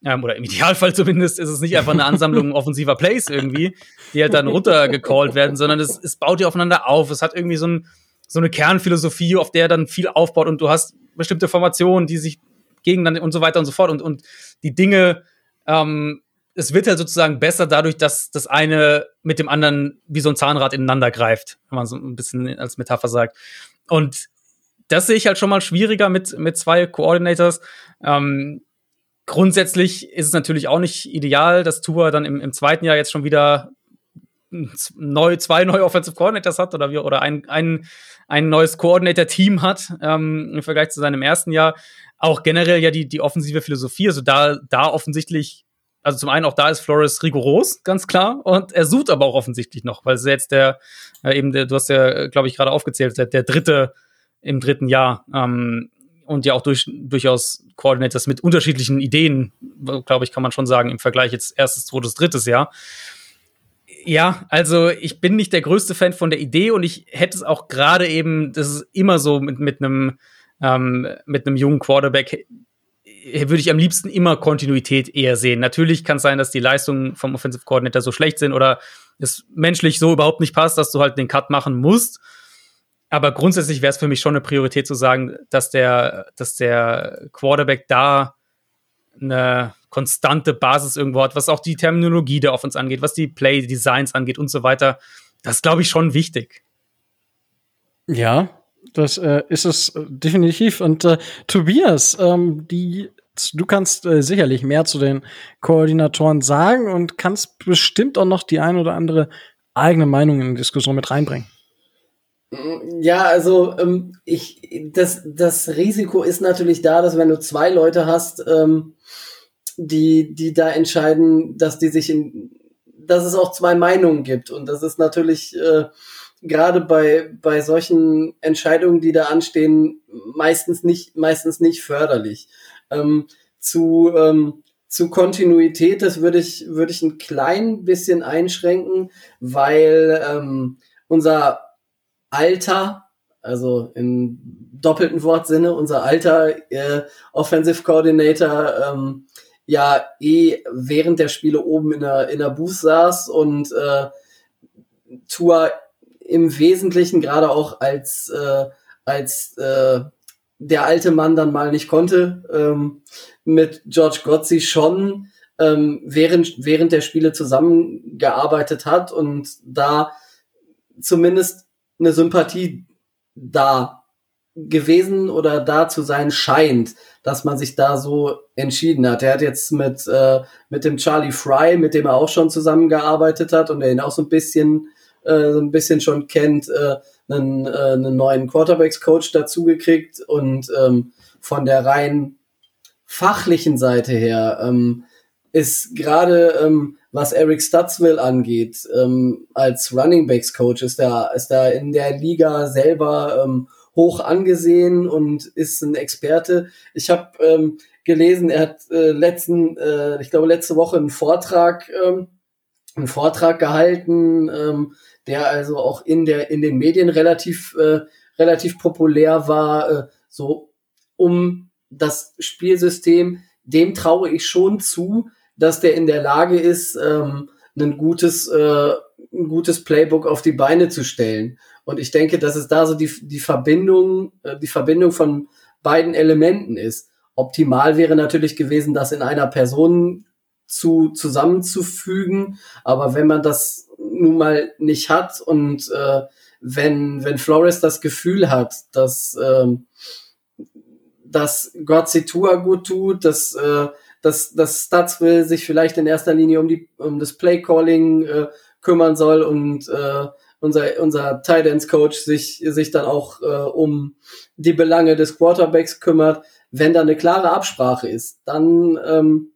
ähm, oder im Idealfall zumindest, ist es nicht einfach eine Ansammlung offensiver Plays irgendwie, die halt dann runtergecallt werden, sondern es, es baut ja aufeinander auf. Es hat irgendwie so, ein, so eine Kernphilosophie, auf der dann viel aufbaut und du hast bestimmte Formationen, die sich gegeneinander und so weiter und so fort und, und die Dinge, ähm, es wird halt sozusagen besser dadurch, dass das eine mit dem anderen wie so ein Zahnrad ineinander greift, wenn man so ein bisschen als Metapher sagt. Und das sehe ich halt schon mal schwieriger mit, mit zwei Coordinators. Ähm, grundsätzlich ist es natürlich auch nicht ideal, dass Tour dann im, im zweiten Jahr jetzt schon wieder neu, zwei neue Offensive Coordinators hat oder, wie, oder ein, ein, ein neues Coordinator-Team hat ähm, im Vergleich zu seinem ersten Jahr. Auch generell ja die, die offensive Philosophie, also da, da offensichtlich, also zum einen auch da ist Flores rigoros, ganz klar, und er sucht aber auch offensichtlich noch, weil es jetzt der, äh, eben der, du hast ja, glaube ich, gerade aufgezählt, der, der dritte im dritten Jahr ähm, und ja auch durch, durchaus Coordinators mit unterschiedlichen Ideen, glaube ich, kann man schon sagen, im Vergleich jetzt erstes, zweites, drittes Jahr. Ja, also ich bin nicht der größte Fan von der Idee und ich hätte es auch gerade eben, das ist immer so mit, mit einem ähm, mit einem jungen Quarterback, äh, würde ich am liebsten immer Kontinuität eher sehen. Natürlich kann es sein, dass die Leistungen vom Offensive Coordinator so schlecht sind oder es menschlich so überhaupt nicht passt, dass du halt den Cut machen musst. Aber grundsätzlich wäre es für mich schon eine Priorität zu sagen, dass der, dass der Quarterback da eine konstante Basis irgendwo hat, was auch die Terminologie der Offense angeht, was die Play-Designs angeht und so weiter. Das glaube ich, schon wichtig. Ja, das äh, ist es äh, definitiv. Und äh, Tobias, ähm, die, du kannst äh, sicherlich mehr zu den Koordinatoren sagen und kannst bestimmt auch noch die ein oder andere eigene Meinung in die Diskussion mit reinbringen. Ja, also ähm, ich, das, das Risiko ist natürlich da, dass wenn du zwei Leute hast, ähm, die, die da entscheiden, dass die sich in, dass es auch zwei Meinungen gibt. Und das ist natürlich äh, gerade bei, bei solchen Entscheidungen, die da anstehen, meistens nicht, meistens nicht förderlich. Ähm, zu, ähm, zu Kontinuität, das würde ich, würde ich ein klein bisschen einschränken, weil ähm, unser Alter, also im doppelten Wortsinne, unser alter äh, Offensive Coordinator ähm, ja eh während der Spiele oben in der, in der Booth saß und äh, Tour im Wesentlichen gerade auch als, äh, als äh, der alte Mann dann mal nicht konnte, ähm, mit George Gotzi schon ähm, während, während der Spiele zusammengearbeitet hat und da zumindest eine Sympathie da gewesen oder da zu sein scheint, dass man sich da so entschieden hat. Er hat jetzt mit, äh, mit dem Charlie Fry, mit dem er auch schon zusammengearbeitet hat und der ihn auch so ein bisschen, äh, ein bisschen schon kennt, äh, einen, äh, einen neuen Quarterbacks-Coach dazugekriegt und ähm, von der rein fachlichen Seite her ähm, ist gerade ähm, was Eric Stutzville angeht, ähm, als Running Backs Coach ist da ist da in der Liga selber ähm, hoch angesehen und ist ein Experte. Ich habe ähm, gelesen, er hat äh, letzten, äh, ich glaube letzte Woche einen Vortrag, ähm, einen Vortrag gehalten, ähm, der also auch in der in den Medien relativ äh, relativ populär war, äh, so um das Spielsystem. Dem traue ich schon zu, dass der in der Lage ist, ähm, ein gutes, äh, ein gutes Playbook auf die Beine zu stellen. Und ich denke, dass es da so die, die Verbindung, äh, die Verbindung von beiden Elementen ist. Optimal wäre natürlich gewesen, das in einer Person zu zusammenzufügen. Aber wenn man das nun mal nicht hat und äh, wenn, wenn Flores das Gefühl hat, dass, ähm, dass Gott Tour gut tut, dass, äh, dass, dass Stutzville sich vielleicht in erster Linie um, die, um das Play-Calling äh, kümmern soll und äh, unser, unser Tight Ends Coach sich, sich dann auch äh, um die Belange des Quarterbacks kümmert. Wenn da eine klare Absprache ist, dann ähm,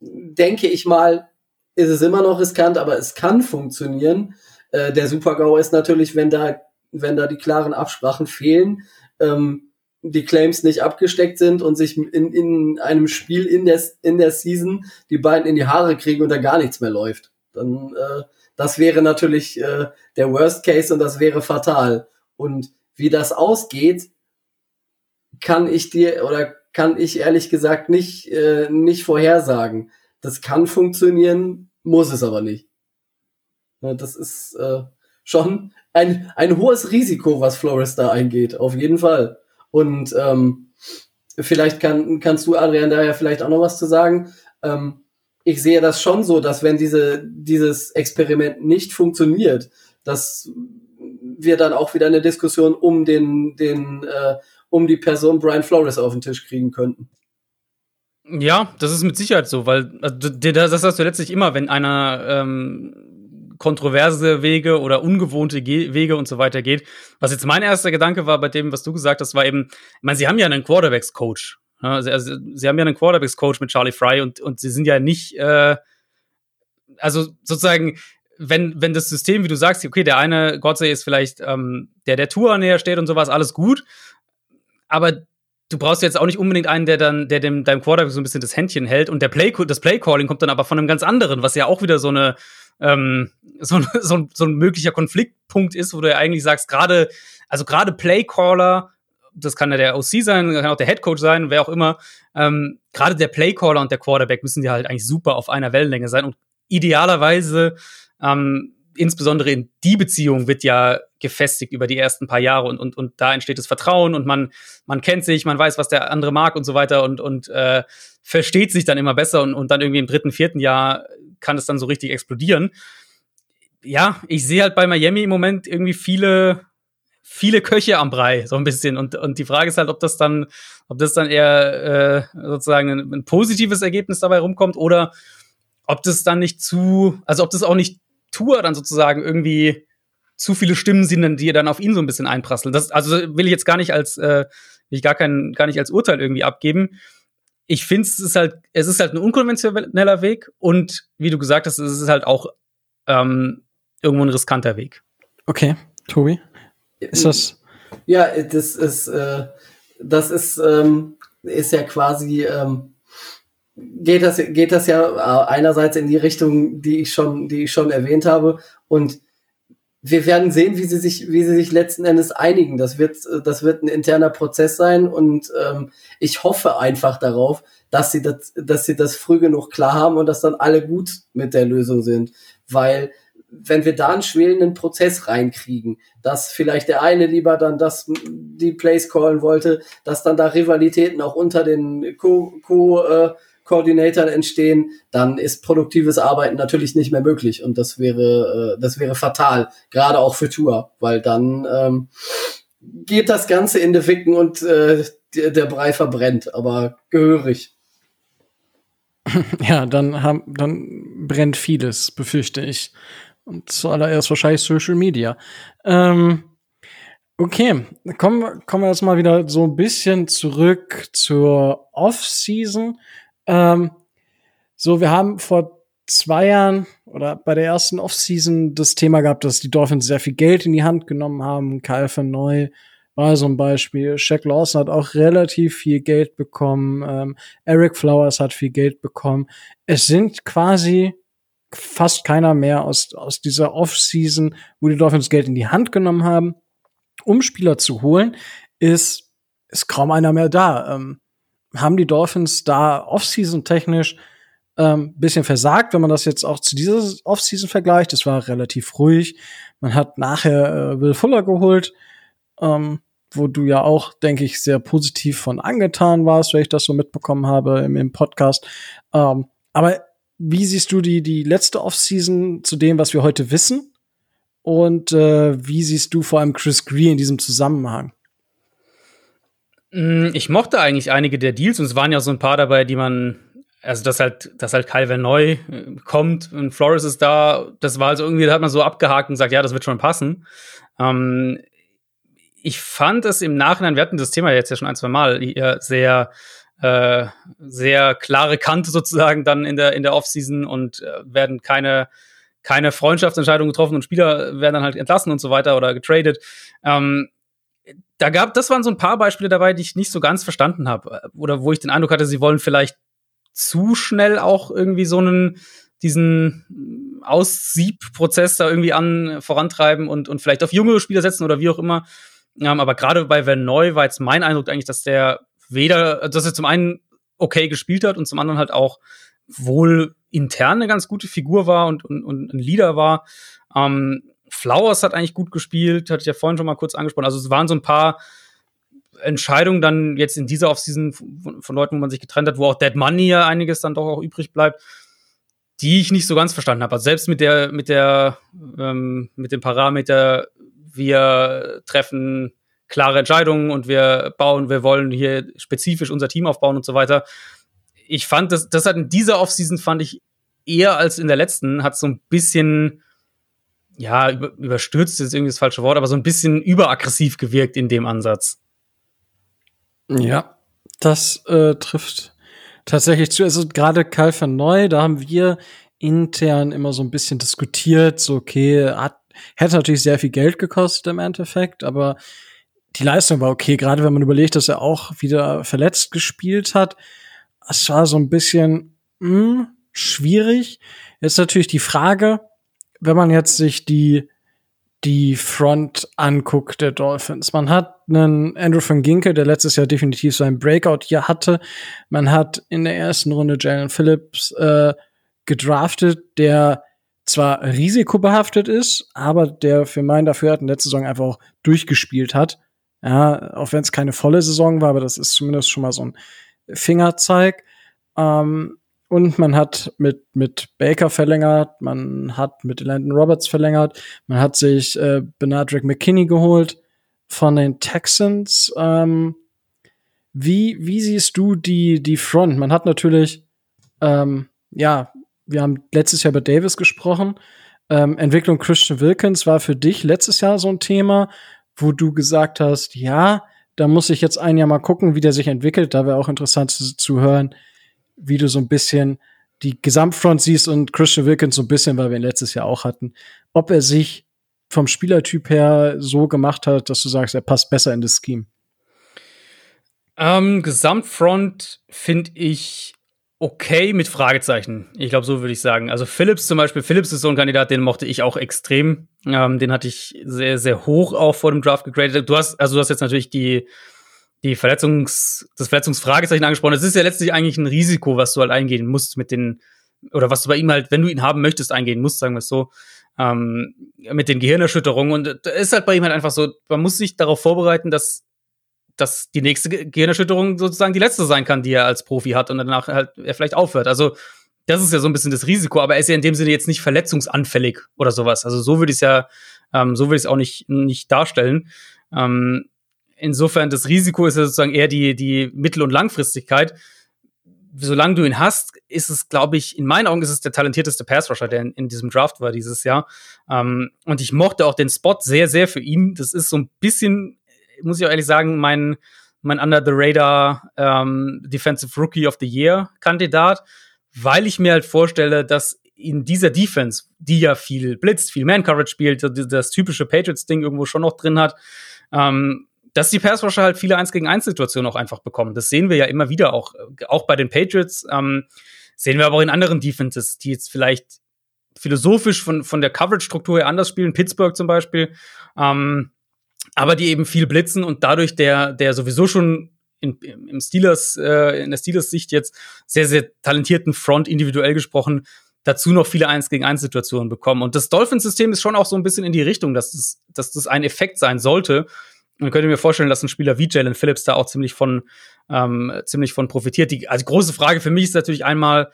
denke ich mal, ist es immer noch riskant, aber es kann funktionieren. Äh, der Super-GAU ist natürlich, wenn da, wenn da die klaren Absprachen fehlen, ähm, die Claims nicht abgesteckt sind und sich in, in einem Spiel in der, in der Season die beiden in die Haare kriegen und da gar nichts mehr läuft. Dann äh, das wäre natürlich äh, der Worst Case und das wäre fatal. Und wie das ausgeht, kann ich dir oder kann ich ehrlich gesagt nicht, äh, nicht vorhersagen. Das kann funktionieren, muss es aber nicht. Das ist äh, schon ein, ein hohes Risiko, was Flores da eingeht, auf jeden Fall. Und ähm, vielleicht kann, kannst du, Adrian, daher vielleicht auch noch was zu sagen. Ähm, ich sehe das schon so, dass wenn diese, dieses Experiment nicht funktioniert, dass wir dann auch wieder eine Diskussion um den, den, äh, um die Person Brian Flores auf den Tisch kriegen könnten. Ja, das ist mit Sicherheit so, weil also, das hast du letztlich immer, wenn einer ähm, kontroverse Wege oder ungewohnte Ge Wege und so weiter geht. Was jetzt mein erster Gedanke war bei dem, was du gesagt hast, war eben, ich meine, sie haben ja einen Quarterbacks-Coach. Also, also, sie haben ja einen Quarterbacks-Coach mit Charlie Fry und, und sie sind ja nicht, äh, also sozusagen, wenn, wenn das System, wie du sagst, okay, der eine Godsey ist vielleicht ähm, der, der Tour näher steht und sowas, alles gut, aber du brauchst jetzt auch nicht unbedingt einen, der dann, der dem deinem Quarterback so ein bisschen das Händchen hält und der Play, das Play-Calling kommt dann aber von einem ganz anderen, was ja auch wieder so eine, ähm, so, so, ein, so ein möglicher Konfliktpunkt ist, wo du ja eigentlich sagst, gerade, also gerade Play-Caller das kann ja der OC sein, kann auch der Head Coach sein, wer auch immer. Ähm, Gerade der Playcaller und der Quarterback müssen ja halt eigentlich super auf einer Wellenlänge sein und idealerweise ähm, insbesondere in die Beziehung wird ja gefestigt über die ersten paar Jahre und, und, und da entsteht das Vertrauen und man, man kennt sich, man weiß, was der andere mag und so weiter und, und äh, versteht sich dann immer besser und, und dann irgendwie im dritten, vierten Jahr kann es dann so richtig explodieren. Ja, ich sehe halt bei Miami im Moment irgendwie viele viele Köche am Brei, so ein bisschen. Und, und die Frage ist halt, ob das dann, ob das dann eher äh, sozusagen ein, ein positives Ergebnis dabei rumkommt oder ob das dann nicht zu, also ob das auch nicht Tour dann sozusagen irgendwie zu viele Stimmen sind, die dann auf ihn so ein bisschen einprasseln. Das, also will ich jetzt gar nicht als, äh, will ich gar kein, gar nicht als Urteil irgendwie abgeben. Ich finde, es ist halt, es ist halt ein unkonventioneller Weg und wie du gesagt hast, es ist halt auch ähm, irgendwo ein riskanter Weg. Okay, Tobi? Ist das? Ja, das ist, äh, das ist, ähm, ist ja quasi, ähm, geht das, geht das ja einerseits in die Richtung, die ich schon, die ich schon erwähnt habe. Und wir werden sehen, wie sie sich, wie sie sich letzten Endes einigen. Das wird, das wird ein interner Prozess sein und ähm, ich hoffe einfach darauf, dass sie das, dass sie das früh genug klar haben und dass dann alle gut mit der Lösung sind, weil wenn wir da einen schwelenden Prozess reinkriegen, dass vielleicht der eine lieber dann das, die Plays callen wollte, dass dann da Rivalitäten auch unter den Co-Koordinatoren Co äh, entstehen, dann ist produktives Arbeiten natürlich nicht mehr möglich und das wäre, äh, das wäre fatal, gerade auch für Tour, weil dann ähm, geht das Ganze in die Wicken und äh, der, der Brei verbrennt, aber gehörig. Ja, dann, haben, dann brennt vieles, befürchte ich. Und zuallererst wahrscheinlich Social Media. Ähm, okay, kommen, kommen wir jetzt mal wieder so ein bisschen zurück zur Off-Season. Ähm, so, wir haben vor zwei Jahren oder bei der ersten Off-Season das Thema gehabt, dass die Dolphins sehr viel Geld in die Hand genommen haben. Kyle van Neu war so ein Beispiel. Shaq Lawson hat auch relativ viel Geld bekommen. Ähm, Eric Flowers hat viel Geld bekommen. Es sind quasi fast keiner mehr aus, aus dieser Off-Season, wo die Dolphins Geld in die Hand genommen haben, um Spieler zu holen, ist, ist kaum einer mehr da. Ähm, haben die Dolphins da Off-Season technisch ähm, bisschen versagt, wenn man das jetzt auch zu dieser Off-Season vergleicht. Es war relativ ruhig. Man hat nachher äh, Will Fuller geholt, ähm, wo du ja auch, denke ich, sehr positiv von angetan warst, wenn ich das so mitbekommen habe im, im Podcast. Ähm, aber wie siehst du die, die letzte Offseason zu dem, was wir heute wissen? Und äh, wie siehst du vor allem Chris Green in diesem Zusammenhang? Mm, ich mochte eigentlich einige der Deals und es waren ja so ein paar dabei, die man, also dass halt, dass halt Kyle neu äh, kommt und Flores ist da, das war also irgendwie, da hat man so abgehakt und gesagt, ja, das wird schon passen. Ähm, ich fand es im Nachhinein, wir hatten das Thema jetzt ja schon ein, zwei Mal, sehr, äh, sehr klare Kante sozusagen dann in der, in der Offseason und äh, werden keine, keine Freundschaftsentscheidungen getroffen und Spieler werden dann halt entlassen und so weiter oder getradet. Ähm, da gab, das waren so ein paar Beispiele dabei, die ich nicht so ganz verstanden habe. Oder wo ich den Eindruck hatte, sie wollen vielleicht zu schnell auch irgendwie so einen, diesen Aussiebprozess da irgendwie an vorantreiben und, und vielleicht auf jüngere Spieler setzen oder wie auch immer. Ähm, aber gerade bei Van Neu war jetzt mein Eindruck eigentlich, dass der weder, dass er zum einen okay gespielt hat und zum anderen halt auch wohl intern eine ganz gute Figur war und, und, und ein Leader war. Ähm, Flowers hat eigentlich gut gespielt, hatte ich ja vorhin schon mal kurz angesprochen. Also es waren so ein paar Entscheidungen dann jetzt in dieser Offseason von, von Leuten, wo man sich getrennt hat, wo auch Dead Money ja einiges dann doch auch übrig bleibt, die ich nicht so ganz verstanden habe. Also selbst mit der, mit der, ähm, mit dem Parameter, wir treffen klare Entscheidungen und wir bauen, wir wollen hier spezifisch unser Team aufbauen und so weiter. Ich fand, das, das hat in dieser Offseason fand ich eher als in der letzten, hat so ein bisschen ja, über, überstürzt ist irgendwie das falsche Wort, aber so ein bisschen überaggressiv gewirkt in dem Ansatz. Ja, das äh, trifft tatsächlich zu. Also gerade Karl van Neu, da haben wir intern immer so ein bisschen diskutiert, so okay, hat, hätte natürlich sehr viel Geld gekostet im Endeffekt, aber die Leistung war okay, gerade wenn man überlegt, dass er auch wieder verletzt gespielt hat. Es war so ein bisschen mh, hm, schwierig. Jetzt natürlich die Frage, wenn man jetzt sich die die Front anguckt der Dolphins. Man hat einen Andrew van Ginkel, der letztes Jahr definitiv seinen Breakout hier hatte. Man hat in der ersten Runde Jalen Phillips äh, gedraftet, der zwar risikobehaftet ist, aber der für meinen Dafürhalten letzte Saison einfach auch durchgespielt hat. Ja, auch wenn es keine volle Saison war, aber das ist zumindest schon mal so ein Fingerzeig. Ähm, und man hat mit, mit Baker verlängert, man hat mit Landon Roberts verlängert, man hat sich äh, Benadryl McKinney geholt von den Texans. Ähm, wie, wie siehst du die, die Front? Man hat natürlich, ähm, ja, wir haben letztes Jahr über Davis gesprochen. Ähm, Entwicklung Christian Wilkins war für dich letztes Jahr so ein Thema, wo du gesagt hast, ja, da muss ich jetzt ein Jahr mal gucken, wie der sich entwickelt. Da wäre auch interessant zu, zu hören, wie du so ein bisschen die Gesamtfront siehst und Christian Wilkins so ein bisschen, weil wir ihn letztes Jahr auch hatten, ob er sich vom Spielertyp her so gemacht hat, dass du sagst, er passt besser in das Scheme. Ähm, Gesamtfront finde ich okay mit Fragezeichen. Ich glaube, so würde ich sagen. Also Phillips zum Beispiel, Phillips ist so ein Kandidat, den mochte ich auch extrem. Ähm, den hatte ich sehr, sehr hoch auch vor dem Draft gegradet. Du hast, also du hast jetzt natürlich die die Verletzungs, das Verletzungsfragezeichen angesprochen. Es ist ja letztlich eigentlich ein Risiko, was du halt eingehen musst mit den, oder was du bei ihm halt, wenn du ihn haben möchtest, eingehen musst, sagen wir es so, ähm, mit den Gehirnerschütterungen. Und da ist halt bei ihm halt einfach so, man muss sich darauf vorbereiten, dass, dass die nächste Gehirnerschütterung sozusagen die letzte sein kann, die er als Profi hat und danach halt er vielleicht aufhört. Also, das ist ja so ein bisschen das Risiko, aber er ist ja in dem Sinne jetzt nicht verletzungsanfällig oder sowas. Also so würde ich es ja, ähm, so würde ich es auch nicht, nicht darstellen. Ähm, insofern das Risiko ist ja sozusagen eher die, die Mittel- und Langfristigkeit. Solange du ihn hast, ist es, glaube ich, in meinen Augen ist es der talentierteste Pass-Rusher, der in, in, diesem Draft war dieses Jahr. Ähm, und ich mochte auch den Spot sehr, sehr für ihn. Das ist so ein bisschen, muss ich auch ehrlich sagen, mein, mein Under the Radar ähm, Defensive Rookie of the Year Kandidat, weil ich mir halt vorstelle, dass in dieser Defense, die ja viel blitzt, viel Man-Coverage spielt, das, typische Patriots-Ding irgendwo schon noch drin hat, ähm, dass die Passrusher halt viele 1 gegen 1 Situationen auch einfach bekommen. Das sehen wir ja immer wieder auch, auch bei den Patriots, ähm, sehen wir aber auch in anderen Defenses, die jetzt vielleicht philosophisch von, von der Coverage-Struktur her anders spielen, Pittsburgh zum Beispiel, ähm, aber die eben viel blitzen und dadurch der, der sowieso schon in, im Steelers, äh, in der Steelers-Sicht jetzt sehr, sehr talentierten Front individuell gesprochen, dazu noch viele 1 gegen 1 Situationen bekommen. Und das Dolphins-System ist schon auch so ein bisschen in die Richtung, dass das, dass das ein Effekt sein sollte, man könnte mir vorstellen, dass ein Spieler wie Jalen Phillips da auch ziemlich von, ähm, ziemlich von profitiert. Die also große Frage für mich ist natürlich einmal,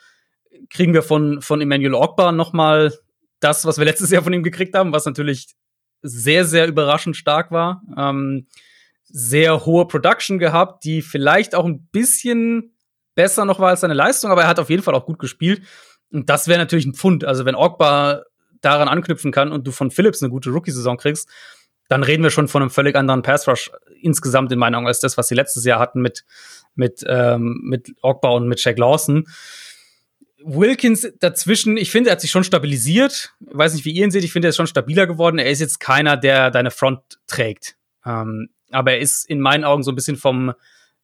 kriegen wir von, von Emmanuel Ogbar noch mal das, was wir letztes Jahr von ihm gekriegt haben, was natürlich sehr, sehr überraschend stark war. Ähm, sehr hohe Production gehabt, die vielleicht auch ein bisschen besser noch war als seine Leistung, aber er hat auf jeden Fall auch gut gespielt. Und das wäre natürlich ein Pfund. Also wenn Ogba daran anknüpfen kann und du von Phillips eine gute Rookie-Saison kriegst, dann reden wir schon von einem völlig anderen Pass-Rush insgesamt in meinen Augen als das, was sie letztes Jahr hatten mit, mit, ähm, mit Ogba und mit Shaq Lawson. Wilkins dazwischen, ich finde, er hat sich schon stabilisiert. Ich weiß nicht, wie ihr ihn seht. Ich finde, er ist schon stabiler geworden. Er ist jetzt keiner, der deine Front trägt. Ähm, aber er ist in meinen Augen so ein bisschen vom,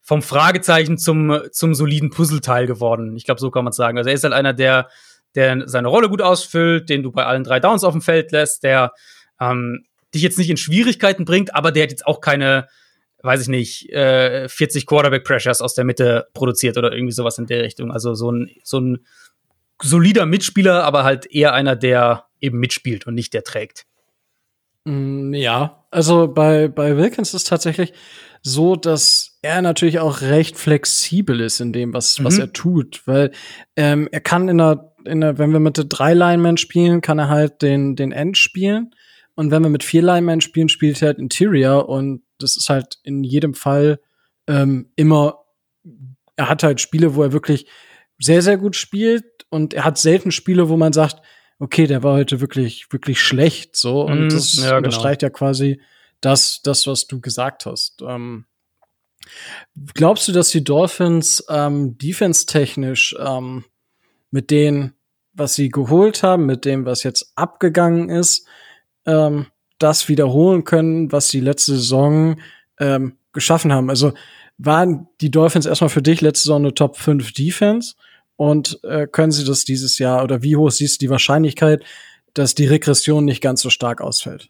vom Fragezeichen zum, zum soliden Puzzleteil geworden. Ich glaube, so kann man sagen. Also er ist halt einer, der, der seine Rolle gut ausfüllt, den du bei allen drei Downs auf dem Feld lässt, der ähm, dich jetzt nicht in Schwierigkeiten bringt, aber der hat jetzt auch keine, weiß ich nicht, äh, 40 Quarterback Pressures aus der Mitte produziert oder irgendwie sowas in der Richtung. Also so ein, so ein solider Mitspieler, aber halt eher einer, der eben mitspielt und nicht der trägt. Mm, ja, also bei, bei Wilkins ist tatsächlich so, dass er natürlich auch recht flexibel ist in dem, was, mhm. was er tut, weil ähm, er kann in der, in der, wenn wir mit der drei Linemen spielen, kann er halt den, den End spielen. Und wenn wir mit vier Linemen spielen, spielt er halt Interior und das ist halt in jedem Fall ähm, immer, er hat halt Spiele, wo er wirklich sehr, sehr gut spielt und er hat selten Spiele, wo man sagt, okay, der war heute wirklich, wirklich schlecht, so. Und mm, das ja, genau. unterstreicht ja quasi das, das, was du gesagt hast. Ähm, glaubst du, dass die Dolphins ähm, defense-technisch ähm, mit dem, was sie geholt haben, mit dem, was jetzt abgegangen ist, ähm, das wiederholen können, was sie letzte Saison ähm, geschaffen haben? Also waren die Dolphins erstmal für dich letzte Saison eine Top 5 Defense? Und äh, können sie das dieses Jahr oder wie hoch siehst du die Wahrscheinlichkeit, dass die Regression nicht ganz so stark ausfällt?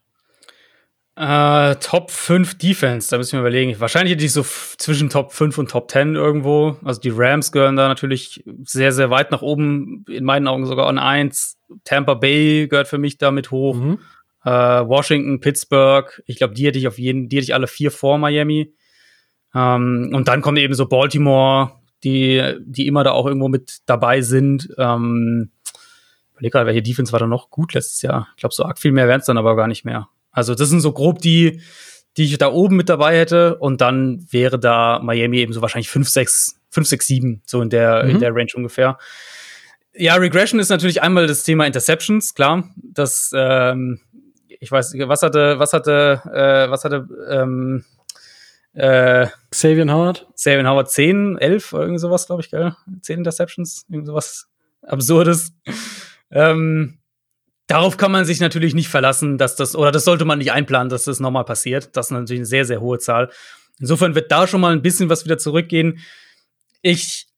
Äh, Top 5 Defense, da müssen wir überlegen. Wahrscheinlich hätte ich so zwischen Top 5 und Top 10 irgendwo. Also die Rams gehören da natürlich sehr, sehr weit nach oben, in meinen Augen sogar an 1. Tampa Bay gehört für mich damit hoch. Mhm. Äh, Washington, Pittsburgh, ich glaube, die hätte ich auf jeden, die hätte ich alle vier vor Miami. Ähm, und dann kommt eben so Baltimore, die, die immer da auch irgendwo mit dabei sind. Ähm, überleg gerade, welche Defense war da noch gut letztes Jahr? Ich glaube, so arg viel mehr wären es dann aber gar nicht mehr. Also, das sind so grob die, die ich da oben mit dabei hätte. Und dann wäre da Miami eben so wahrscheinlich 5, 6, 5, 6, 7, so in der, mhm. in der Range ungefähr. Ja, Regression ist natürlich einmal das Thema Interceptions, klar. Das, ähm, ich weiß, was hatte, was hatte, äh, was hatte, ähm, äh, Xavier Howard? Xavier Howard 10, 11 oder irgend sowas, glaube ich, gell? 10 Interceptions, irgend sowas Absurdes. ähm, darauf kann man sich natürlich nicht verlassen, dass das, oder das sollte man nicht einplanen, dass das nochmal passiert. Das ist natürlich eine sehr, sehr hohe Zahl. Insofern wird da schon mal ein bisschen was wieder zurückgehen. Ich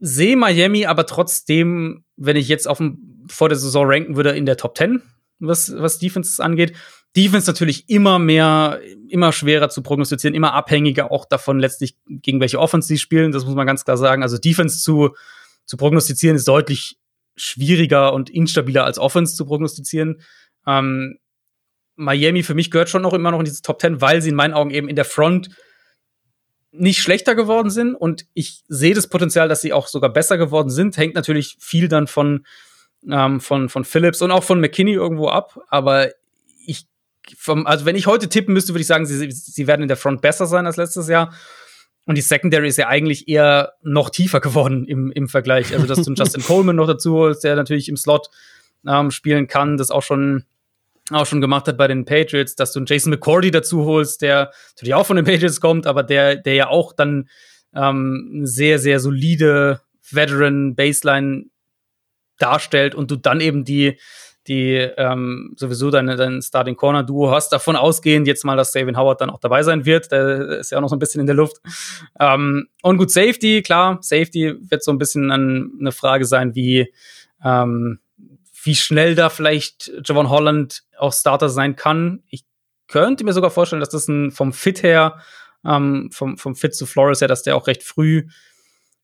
sehe Miami aber trotzdem, wenn ich jetzt auf dem, vor der Saison ranken würde, in der Top 10, was, was Defenses angeht. Defense natürlich immer mehr, immer schwerer zu prognostizieren, immer abhängiger auch davon letztlich, gegen welche Offense sie spielen. Das muss man ganz klar sagen. Also Defense zu, zu prognostizieren ist deutlich schwieriger und instabiler als Offense zu prognostizieren. Ähm, Miami für mich gehört schon noch immer noch in diese Top 10, weil sie in meinen Augen eben in der Front nicht schlechter geworden sind und ich sehe das Potenzial, dass sie auch sogar besser geworden sind. Hängt natürlich viel dann von, ähm, von, von Phillips und auch von McKinney irgendwo ab, aber vom, also wenn ich heute tippen müsste, würde ich sagen, sie, sie werden in der Front besser sein als letztes Jahr. Und die Secondary ist ja eigentlich eher noch tiefer geworden im, im Vergleich. Also, dass du einen Justin Coleman noch dazu holst, der natürlich im Slot ähm, spielen kann, das auch schon, auch schon gemacht hat bei den Patriots, dass du einen Jason McCordy dazu holst, der natürlich auch von den Patriots kommt, aber der, der ja auch dann ähm, sehr, sehr solide Veteran Baseline darstellt und du dann eben die die ähm, sowieso deine, dein Starting Corner Duo hast, davon ausgehend jetzt mal, dass Savin Howard dann auch dabei sein wird. Der ist ja auch noch so ein bisschen in der Luft. Ähm, und gut, Safety, klar, Safety wird so ein bisschen an, eine Frage sein, wie, ähm, wie schnell da vielleicht Javon Holland auch Starter sein kann. Ich könnte mir sogar vorstellen, dass das ein, vom Fit her, ähm, vom, vom Fit zu Flores her, dass der auch recht früh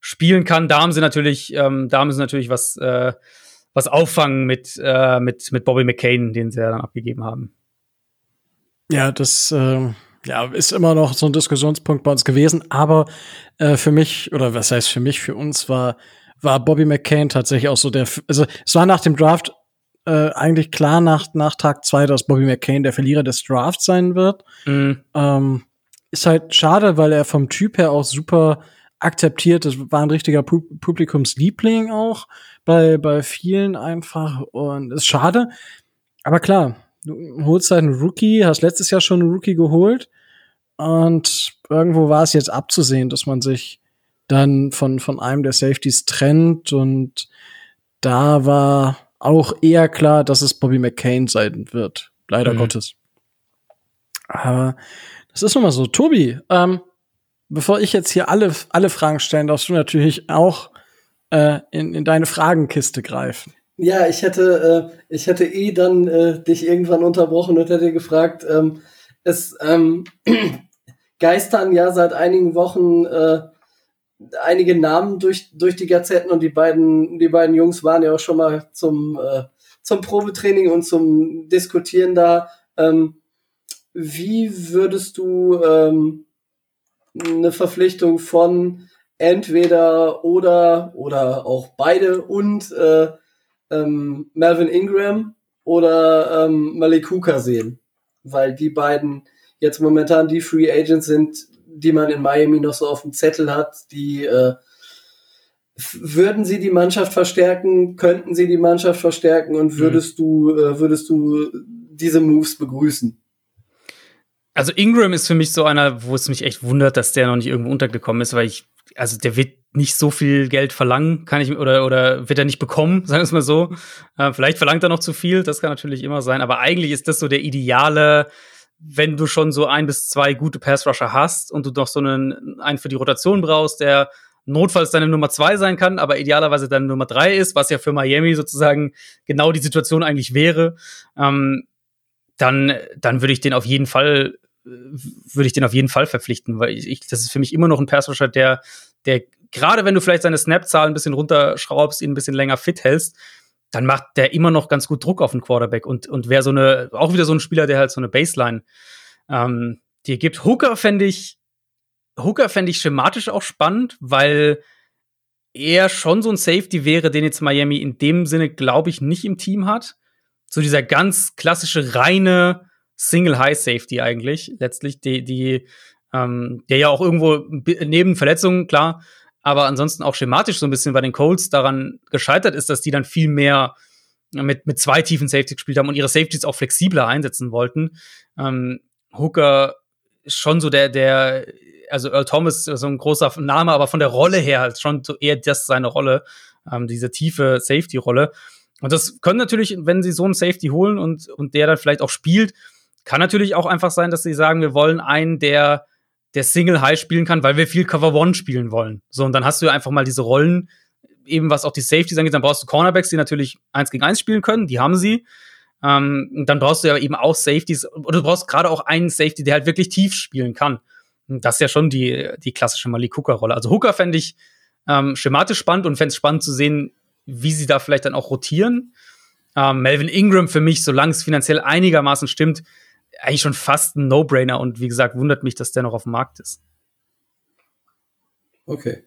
spielen kann. Da haben sie natürlich, ähm, da haben sie natürlich was, äh, was auffangen mit, äh, mit, mit Bobby McCain, den sie ja dann abgegeben haben. Ja, das äh, ja, ist immer noch so ein Diskussionspunkt bei uns gewesen, aber äh, für mich, oder was heißt für mich, für uns war war Bobby McCain tatsächlich auch so der, also es war nach dem Draft äh, eigentlich klar nach, nach Tag zwei, dass Bobby McCain der Verlierer des Drafts sein wird. Mhm. Ähm, ist halt schade, weil er vom Typ her auch super akzeptiert. Das war ein richtiger Pu Publikumsliebling auch bei, bei vielen einfach und ist schade. Aber klar, du holst halt einen Rookie, hast letztes Jahr schon einen Rookie geholt und irgendwo war es jetzt abzusehen, dass man sich dann von, von einem der Safeties trennt und da war auch eher klar, dass es Bobby McCain sein wird. Leider Mhm. Gottes. Aber das ist nun mal so. Tobi, ähm, bevor ich jetzt hier alle, alle Fragen stellen, darfst du natürlich auch äh, in, in deine Fragenkiste greifen. Ja, ich hätte, äh, ich hätte eh dann äh, dich irgendwann unterbrochen und hätte gefragt, ähm, es ähm, geistern ja seit einigen Wochen äh, einige Namen durch, durch die Gazetten und die beiden, die beiden Jungs waren ja auch schon mal zum, äh, zum Probetraining und zum Diskutieren da. Ähm, wie würdest du ähm, eine Verpflichtung von entweder oder oder auch beide und äh, ähm, Melvin Ingram oder ähm, Malik Hooker sehen, weil die beiden jetzt momentan die Free Agents sind, die man in Miami noch so auf dem Zettel hat, die äh, würden sie die Mannschaft verstärken, könnten sie die Mannschaft verstärken und würdest du äh, würdest du diese Moves begrüßen? Also Ingram ist für mich so einer, wo es mich echt wundert, dass der noch nicht irgendwo untergekommen ist, weil ich, also der wird nicht so viel Geld verlangen, kann ich, oder, oder wird er nicht bekommen, sagen wir es mal so. Äh, vielleicht verlangt er noch zu viel, das kann natürlich immer sein, aber eigentlich ist das so der ideale, wenn du schon so ein bis zwei gute Pass-Rusher hast und du noch so einen, einen für die Rotation brauchst, der notfalls deine Nummer zwei sein kann, aber idealerweise deine Nummer drei ist, was ja für Miami sozusagen genau die Situation eigentlich wäre, ähm, dann, dann würde ich den auf jeden Fall, würde ich den auf jeden Fall verpflichten, weil ich, das ist für mich immer noch ein Passrusher, der, der gerade wenn du vielleicht seine Snap-Zahlen ein bisschen runterschraubst, ihn ein bisschen länger fit hältst, dann macht der immer noch ganz gut Druck auf den Quarterback und, und wäre so eine, auch wieder so ein Spieler, der halt so eine Baseline ähm, dir gibt. Hooker fände ich, Hooker fände ich schematisch auch spannend, weil er schon so ein Safety wäre, den jetzt Miami in dem Sinne, glaube ich, nicht im Team hat. So dieser ganz klassische, reine Single High Safety eigentlich, letztlich, die, die, ähm, der ja auch irgendwo neben Verletzungen, klar, aber ansonsten auch schematisch so ein bisschen bei den Colts daran gescheitert ist, dass die dann viel mehr mit, mit zwei tiefen Safety gespielt haben und ihre Safeties auch flexibler einsetzen wollten. Ähm, Hooker schon so der, der, also Earl Thomas so ein großer Name, aber von der Rolle her halt schon so eher das seine Rolle, ähm, diese tiefe Safety-Rolle. Und das können natürlich, wenn sie so einen Safety holen und, und der dann vielleicht auch spielt, kann natürlich auch einfach sein, dass sie sagen, wir wollen einen, der, der Single High spielen kann, weil wir viel Cover One spielen wollen. So, und dann hast du einfach mal diese Rollen, eben was auch die Safeties angeht, dann brauchst du Cornerbacks, die natürlich eins gegen eins spielen können, die haben sie. Ähm, dann brauchst du ja eben auch Safeties, oder du brauchst gerade auch einen Safety, der halt wirklich tief spielen kann. Das ist ja schon die, die klassische Malik Hooker-Rolle. Also Hooker fände ich ähm, schematisch spannend und fände es spannend zu sehen, wie sie da vielleicht dann auch rotieren. Ähm, Melvin Ingram für mich, solange es finanziell einigermaßen stimmt, eigentlich schon fast ein No-Brainer und wie gesagt, wundert mich, dass der noch auf dem Markt ist. Okay.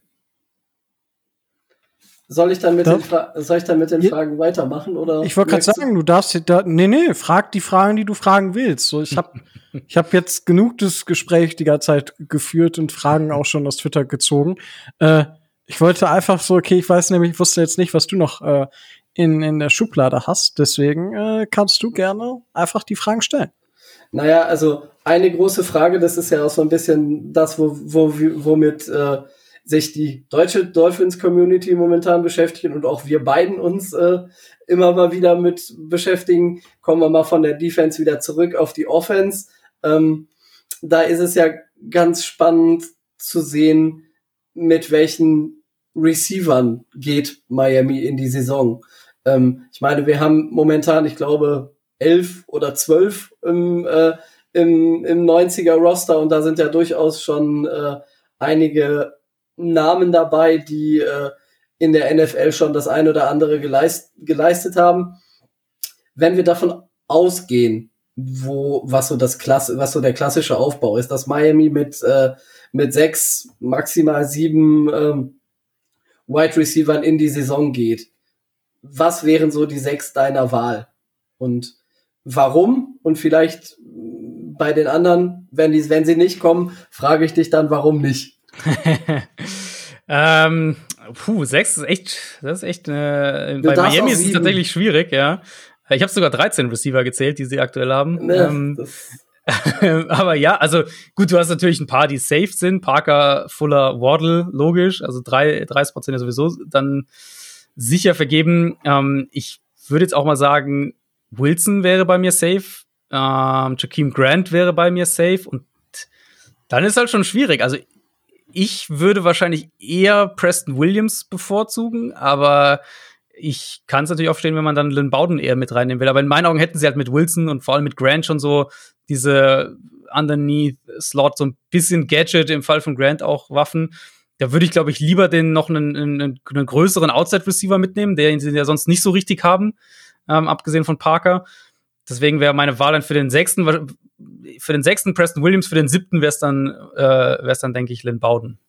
Soll ich dann mit, Darf- den, Fra soll ich dann mit den Ja. Fragen weitermachen? Oder Ich wollte gerade sagen, du darfst da, nee, nee, frag die Fragen, die du fragen willst. So, ich habe ich hab jetzt genug das Gespräch die ganze Zeit geführt und Fragen auch schon aus Twitter gezogen. Äh, ich wollte einfach so, okay, ich weiß nämlich, ich wusste jetzt nicht, was du noch äh, in, in der Schublade hast. Deswegen äh, kannst du gerne einfach die Fragen stellen. Naja, also eine große Frage, das ist ja auch so ein bisschen das, wo, wo, womit äh, sich die deutsche Dolphins-Community momentan beschäftigt und auch wir beiden uns äh, immer mal wieder mit beschäftigen. Kommen wir mal von der Defense wieder zurück auf die Offense. Ähm, da ist es ja ganz spannend zu sehen, mit welchen Receivern geht Miami in die Saison. Ähm, ich meine, wir haben momentan, ich glaube, elf oder zwölf im, äh, im, im 90er Roster und da sind ja durchaus schon äh, einige Namen dabei, die äh, in der NFL schon das ein oder andere geleist, geleistet haben. Wenn wir davon ausgehen, wo was so das Klasse, was so der klassische Aufbau ist, dass Miami mit äh, mit sechs maximal sieben ähm, Wide Receivern in die Saison geht, was wären so die sechs deiner Wahl? Und warum? Und vielleicht bei den anderen, wenn, die, wenn sie nicht kommen, frage ich dich dann, warum nicht? ähm, puh, sechs ist echt, das ist echt, äh, bei Miami ist es tatsächlich schwierig, ja. Ich habe sogar 13 Receiver gezählt, die sie aktuell haben. Ne, ähm, aber ja, also gut, du hast natürlich ein paar, die safe sind. Parker, Fuller, Waddle, logisch. Also drei, 30 Prozent ja sowieso dann sicher vergeben. Ähm, ich würde jetzt auch mal sagen, Wilson wäre bei mir safe. Ähm, Jakeem Grant wäre bei mir safe. Und dann ist halt schon schwierig. Also ich würde wahrscheinlich eher Preston Williams bevorzugen, aber ich kann es natürlich auch verstehen, wenn man dann Lynn Bowden eher mit reinnehmen will. Aber in meinen Augen hätten sie halt mit Wilson und vor allem mit Grant schon so diese Underneath-Slot, so ein bisschen Gadget, im Fall von Grant auch Waffen. Da würde ich, glaube ich, lieber den noch einen, einen, einen größeren Outside-Receiver mitnehmen, den sie ja sonst nicht so richtig haben, ähm, abgesehen von Parker. Deswegen wäre meine Wahl dann für den sechsten, für den sechsten Preston Williams, für den siebten wäre es dann, äh, wäre es dann, denke ich, Lynn Bowden.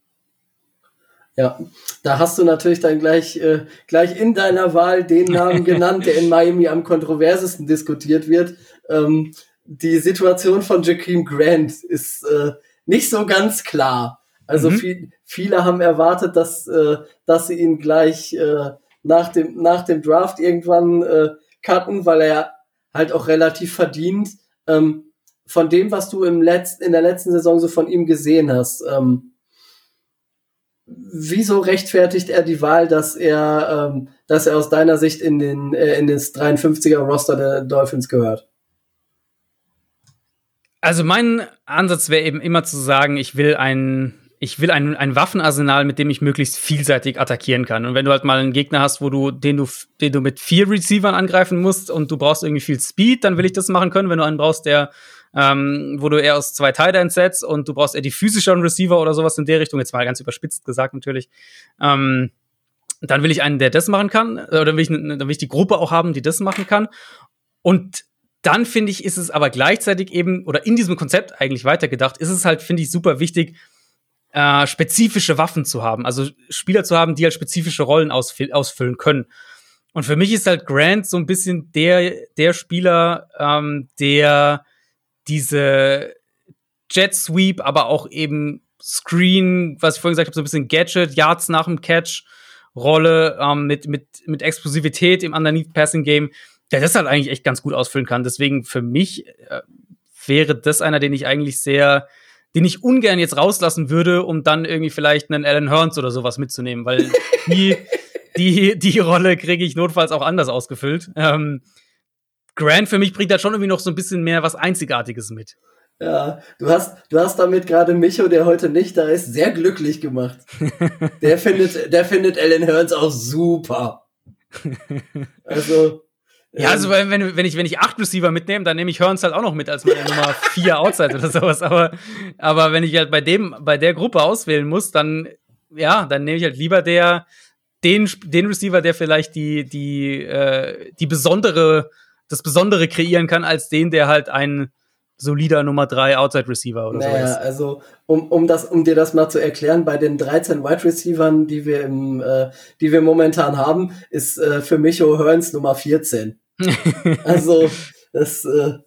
Ja, da hast du natürlich dann gleich, äh, gleich in deiner Wahl den Namen genannt, der in Miami am kontroversesten diskutiert wird. Ähm, die Situation von Jakeem Grant ist äh, nicht so ganz klar. Also mhm. viel, viele haben erwartet, dass, äh, dass sie ihn gleich äh, nach, dem, nach dem Draft irgendwann äh, cutten, weil er halt auch relativ verdient. Ähm, von dem, was du im letzten, in der letzten Saison so von ihm gesehen hast, ähm, wieso rechtfertigt er die Wahl, dass er, ähm, dass er aus deiner Sicht in den äh, in das 53er Roster der Dolphins gehört? Also mein Ansatz wäre eben immer zu sagen, ich will ein ich will ein, ein Waffenarsenal, mit dem ich möglichst vielseitig attackieren kann. Und wenn du halt mal einen Gegner hast, wo du, den du, den du mit vier Receivern angreifen musst und du brauchst irgendwie viel Speed, dann will ich das machen können. Wenn du einen brauchst, der ähm, wo du eher aus zwei Titans setzt und du brauchst eher die physischeren Receiver oder sowas in der Richtung, jetzt mal ganz überspitzt gesagt natürlich, ähm, dann will ich einen, der das machen kann, oder dann will ich, dann will ich die Gruppe auch haben, die das machen kann. Und dann finde ich, ist es aber gleichzeitig eben, oder in diesem Konzept eigentlich weitergedacht, ist es halt, finde ich, super wichtig, äh, spezifische Waffen zu haben. Also Spieler zu haben, die halt spezifische Rollen ausfüllen können. Und für mich ist halt Grant so ein bisschen der, der Spieler, ähm, der diese Jet Sweep, aber auch eben Screen, was ich vorhin gesagt habe, so ein bisschen Gadget, Yards nach dem Catch, Rolle ähm, mit, mit, mit Explosivität im Underneath Passing Game, der das halt eigentlich echt ganz gut ausfüllen kann. Deswegen für mich äh, wäre das einer, den ich eigentlich sehr, den ich ungern jetzt rauslassen würde, um dann irgendwie vielleicht einen Alan Hearns oder sowas mitzunehmen, weil die, die, die Rolle kriege ich notfalls auch anders ausgefüllt. Ähm, Grant für mich bringt da schon irgendwie noch so ein bisschen mehr was Einzigartiges mit. Ja, du hast, du hast damit gerade Micho, der heute nicht da ist, sehr glücklich gemacht. der findet, der findet Alan Hearns auch super. Also. Ja, also ähm, wenn, wenn, ich, wenn ich acht Receiver mitnehme, dann nehme ich Hearns halt auch noch mit als meine Nummer vier Outside oder sowas. Aber, aber wenn ich halt bei dem, bei der Gruppe auswählen muss, dann, ja, dann nehme ich halt lieber der, den, den Receiver, der vielleicht die, die, äh, die besondere das Besondere kreieren kann, als den, der halt ein solider Nummer 3 Outside Receiver oder naja, so also um, um, das, um dir das mal zu erklären, bei den 13 Wide Receivern, die wir im, äh, die wir momentan haben, ist äh, für Micho Hearns Nummer 14. also das, äh,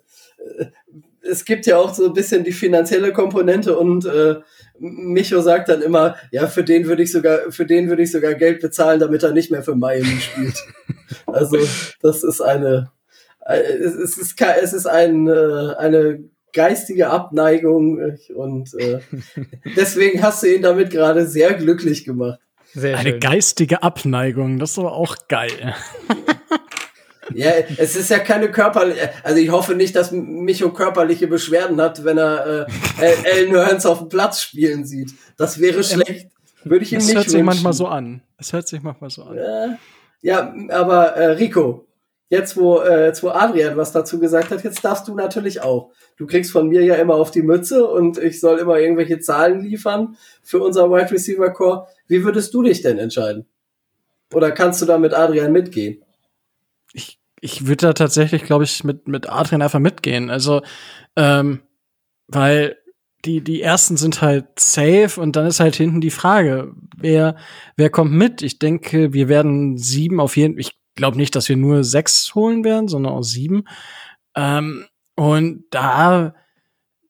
es gibt ja auch so ein bisschen die finanzielle Komponente und äh, Micho sagt dann immer, ja, für den würde ich sogar, für den würde ich sogar Geld bezahlen, damit er nicht mehr für Miami spielt. also das ist eine äh, es, es, ist, es ist ein, äh, eine geistige Abneigung äh, und äh, deswegen hast du ihn damit gerade sehr glücklich gemacht. Sehr eine schön. geistige Abneigung, das ist aber auch geil. ja, es ist ja keine körperliche, also ich hoffe nicht, dass Micho körperliche Beschwerden hat, wenn er äh, Ellen Hearns auf dem Platz spielen sieht. Das wäre schlecht. Würde ich ihm es nicht hört sich manchmal so an. Es hört sich manchmal so an. Ja, ja aber äh, Rico, jetzt wo, äh, jetzt wo Adrian was dazu gesagt hat, jetzt darfst du natürlich auch. Du kriegst von mir ja immer auf die Mütze und ich soll immer irgendwelche Zahlen liefern für unser Wide Receiver Core. Wie würdest du dich denn entscheiden? Oder kannst du da mit Adrian mitgehen? Ich, ich würde da tatsächlich, glaube ich, mit, mit Adrian einfach mitgehen. Also, ähm, weil die, die ersten sind halt safe und dann ist halt hinten die Frage, wer, wer kommt mit? Ich denke, wir werden sieben auf jeden Ich glaube nicht, dass wir nur sechs holen werden, sondern auch sieben. Ähm, und da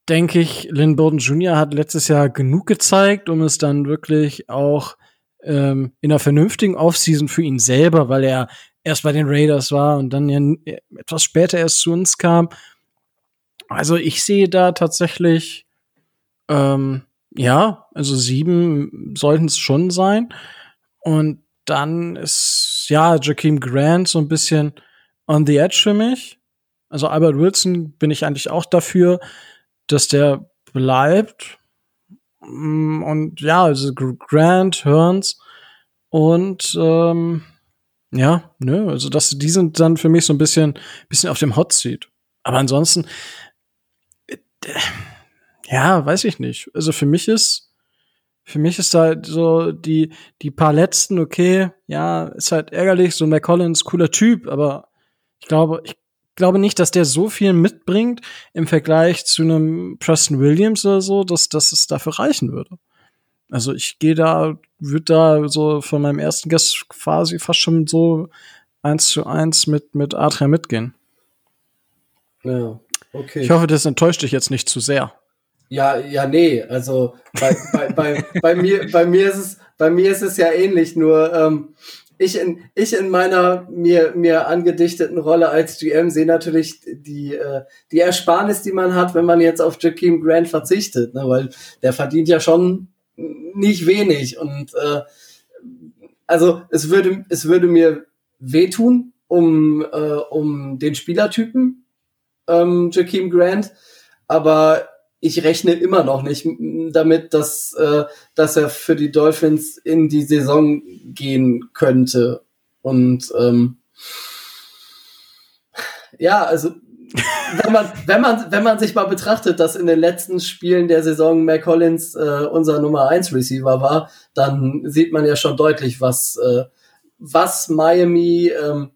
denke ich, Lynn Bowden Jr. hat letztes Jahr genug gezeigt, um es dann wirklich auch ähm, in einer vernünftigen Offseason für ihn selber, weil er erst bei den Raiders war und dann ja etwas später erst zu uns kam. Also ich sehe da tatsächlich, ähm, ja, also sieben sollten es schon sein. Und dann ist, ja, Jakeem Grant so ein bisschen on the edge für mich. Also Albert Wilson bin ich eigentlich auch dafür, dass der bleibt. Mm, und ja, also Grant, Hearns und ähm, ja, ne, also das, die sind dann für mich so ein bisschen, bisschen auf dem Hot Seat. Aber ansonsten, äh, ja, weiß ich nicht. Also für mich ist, für mich ist da so die, die paar letzten, okay, ja, ist halt ärgerlich, so McCollins, cooler Typ, aber ich glaube, ich glaube nicht, dass der so viel mitbringt im Vergleich zu einem Preston Williams oder so, dass, dass es dafür reichen würde. Also ich gehe da, würde da so von meinem ersten Gast quasi fast schon so eins zu eins mit, mit Adria mitgehen. Ja, okay. Ich hoffe, das enttäuscht dich jetzt nicht zu sehr. Ja, ja, nee, also bei, bei, bei, bei, mir, bei, mir ist es, bei mir ist es ja ähnlich, nur ähm, ich, in, ich in meiner mir, mir angedichteten Rolle als GM sehe natürlich die, äh, die Ersparnis, die man hat, wenn man jetzt auf Jakeem Grant verzichtet, ne, weil der verdient ja schon nicht wenig. Und äh, also es würde, es würde mir wehtun um, äh, um den Spielertypen ähm, Jakeem Grant, aber ich rechne immer noch nicht damit, dass, äh, dass er für die Dolphins in die Saison gehen könnte. Und ähm, ja, also wenn man, wenn man, wenn man sich mal betrachtet, dass in den letzten Spielen der Saison Mac Collins äh, unser Nummer 1 Receiver war, dann sieht man ja schon deutlich, was, äh, was Miami ähm,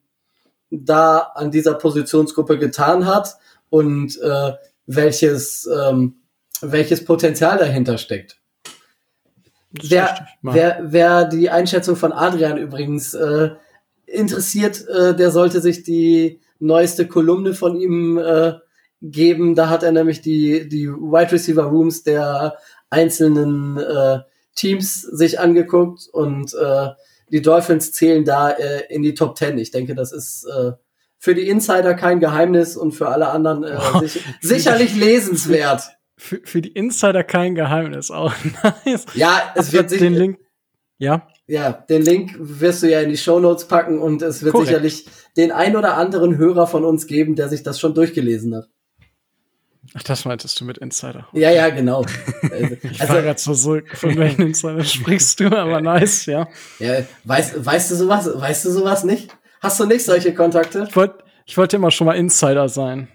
da an dieser Positionsgruppe getan hat und äh, welches, ähm, welches Potenzial dahinter steckt. Wer, wer, wer die Einschätzung von Adrian übrigens äh, interessiert, äh, der sollte sich die neueste Kolumne von ihm äh, geben. Da hat er nämlich die, die Wide Receiver Rooms der einzelnen äh, Teams sich angeguckt und äh, die Dolphins zählen da äh, in die Top 10. Ich denke, das ist äh, für die Insider kein Geheimnis und für alle anderen äh, oh, sich, sicherlich lesenswert. Für, für die Insider kein Geheimnis, auch nice. Ja, es wird sich, den Link. Ja. Ja, den Link wirst du ja in die Show Notes packen und es wird Korrekt. sicherlich den ein oder anderen Hörer von uns geben, der sich das schon durchgelesen hat. Ach, das meintest du mit Insider. Ja, ja, genau. Also, ich war gerade so so, von welchen Insider sprichst du, aber nice, ja. Ja, weißt, weißt du sowas, weißt du sowas nicht? Hast du nicht solche Kontakte? Ich wollte ich wollte immer schon mal Insider sein.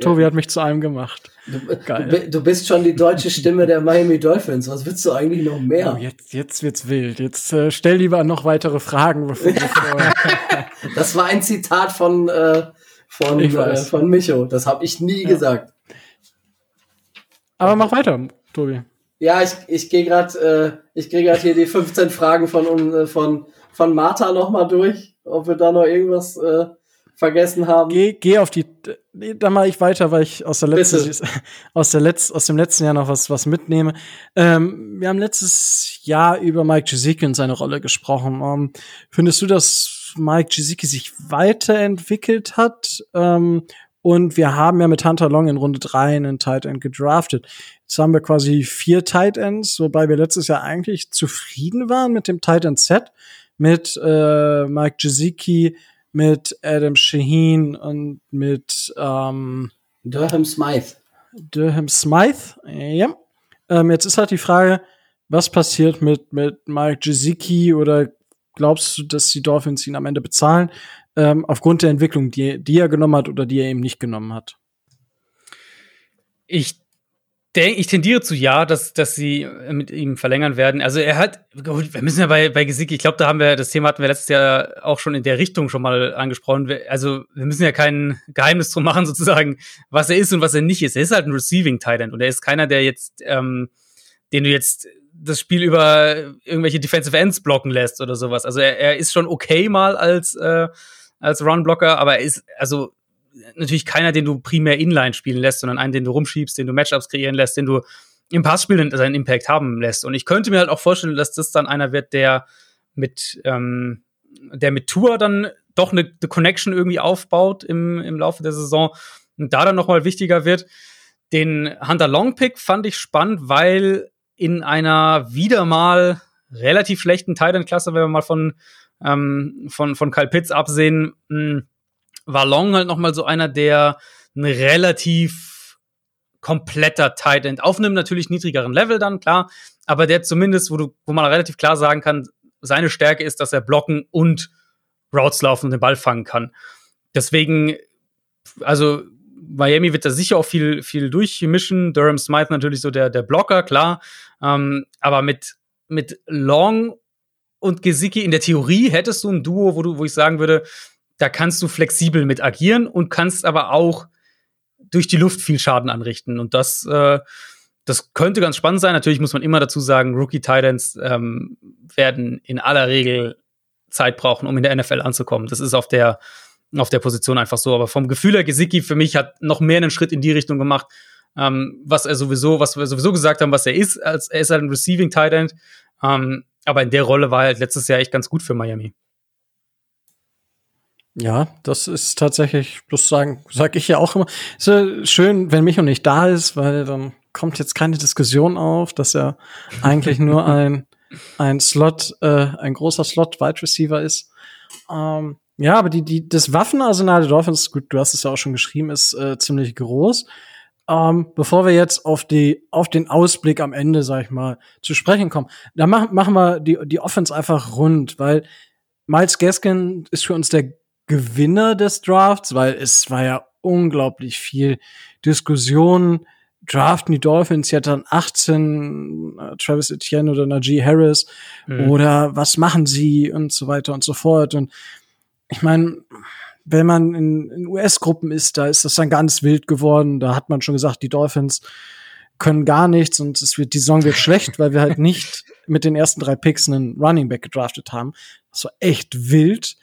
Tobi hat mich zu einem gemacht. Du, Geil. du, bist schon die deutsche Stimme der Miami Dolphins. Was willst du eigentlich noch mehr? Oh, jetzt, jetzt wird's wild. Jetzt äh, stell lieber noch weitere Fragen, bevor Das war ein Zitat von, äh, von, äh, von Micho. Das habe ich nie ja. gesagt. Aber mach weiter, Tobi. Ja, ich, ich gehe gerade äh, ich gehe gerade hier die 15 Fragen von, äh, von, von Martha nochmal durch, ob wir da noch irgendwas äh, vergessen haben. Geh, geh auf die. Nee, dann mache ich weiter, weil ich aus der letzten, aus der Letz, aus dem letzten Jahr noch was, was mitnehme. Ähm, wir haben letztes Jahr über Mike Gesicki und seine Rolle gesprochen. Ähm, findest du, dass Mike Gesicki sich weiterentwickelt hat? Ähm, und wir haben ja mit Hunter Long in Runde drei einen Tight End gedraftet. Jetzt haben wir quasi vier Tight Ends, wobei wir letztes Jahr eigentlich zufrieden waren mit dem Tight End Set. Mit äh, Mike Gesicki, mit Adam Shaheen und mit ähm, Durham Smythe. Durham Smythe, ja. Ähm, jetzt ist halt die Frage, was passiert mit, mit Mike Gesicki oder glaubst du, dass die Dolphins ihn am Ende bezahlen, ähm, aufgrund der Entwicklung, die, die er genommen hat oder die er eben nicht genommen hat? Ich denk, ich tendiere zu ja, dass, dass sie mit ihm verlängern werden. Also er hat, gut, wir müssen ja bei, bei Gesicki, ich glaube, da haben wir, das Thema hatten wir letztes Jahr auch schon in der Richtung schon mal angesprochen. Also wir müssen ja kein Geheimnis drum machen, sozusagen, was er ist und was er nicht ist. Er ist halt ein Receiving Titan und er ist keiner, der jetzt, ähm, den du jetzt das Spiel über irgendwelche Defensive Ends blocken lässt oder sowas. Also er, er ist schon okay mal als, äh, als Run-Blocker, aber er ist, also natürlich keiner, den du primär inline spielen lässt, sondern einen, den du rumschiebst, den du Matchups kreieren lässt, den du im Passspiel seinen Impact haben lässt. Und ich könnte mir halt auch vorstellen, dass das dann einer wird, der mit, ähm, der mit Tour dann doch eine, eine Connection irgendwie aufbaut im, im Laufe der Saison und da dann nochmal wichtiger wird. Den Hunter Long Pick fand ich spannend, weil in einer wieder mal relativ schlechten Titan-Klasse, wenn wir mal von, ähm, von, von Kyle Pitts absehen, mh, war Long halt noch mal so einer, der ein relativ kompletter Tight End auf einem natürlich niedrigeren Level dann, klar, aber der zumindest, wo, du, wo man relativ klar sagen kann, seine Stärke ist, dass er blocken und Routes laufen und den Ball fangen kann. Deswegen, also Miami wird da sicher auch viel, viel durchmischen. Durham Smythe natürlich so der, der Blocker, klar. Ähm, aber mit, mit Long und Gesicki in der Theorie hättest du ein Duo, wo, du, wo ich sagen würde, da kannst du flexibel mit agieren und kannst aber auch durch die Luft viel Schaden anrichten. Und das, äh, das könnte ganz spannend sein. Natürlich muss man immer dazu sagen, Rookie Titans ähm, werden in aller Regel Zeit brauchen, um in der NFL anzukommen. Das ist auf der, auf der Position einfach so. Aber vom Gefühl her, Gesicki für mich hat noch mehr einen Schritt in die Richtung gemacht, ähm, was er sowieso, was wir sowieso gesagt haben, was er ist, als er ist halt ein Receiving Tight End. Ähm, aber in der Rolle war er halt letztes Jahr echt ganz gut für Miami. Ja, das ist tatsächlich, bloß sagen, sag ich ja auch immer, ist ja schön, wenn Micho nicht da ist, weil dann kommt jetzt keine Diskussion auf, dass er eigentlich nur ein, ein Slot, äh, ein großer Slot-Wide Receiver ist. Ähm, ja, aber die, die, das Waffenarsenal der Dolphins, gut, du hast es ja auch schon geschrieben, ist äh, ziemlich groß. Ähm, bevor wir jetzt auf die, auf den Ausblick am Ende, sag ich mal, zu sprechen kommen, da machen, machen wir die, die Offense einfach rund, weil Miles Gaskin ist für uns der Gewinner des Drafts, weil es war ja unglaublich viel Diskussion. Draften die Dolphins ja dann 18 äh, Travis Etienne oder Najee Harris mhm. oder was machen sie und so weiter und so fort. Und ich meine, wenn man in, in US-Gruppen ist, da ist das dann ganz wild geworden. Da hat man schon gesagt, die Dolphins können gar nichts und es wird, die Saison wird schlecht, weil wir halt nicht mit den ersten drei Picks einen Running Back gedraftet haben. Das war echt wild.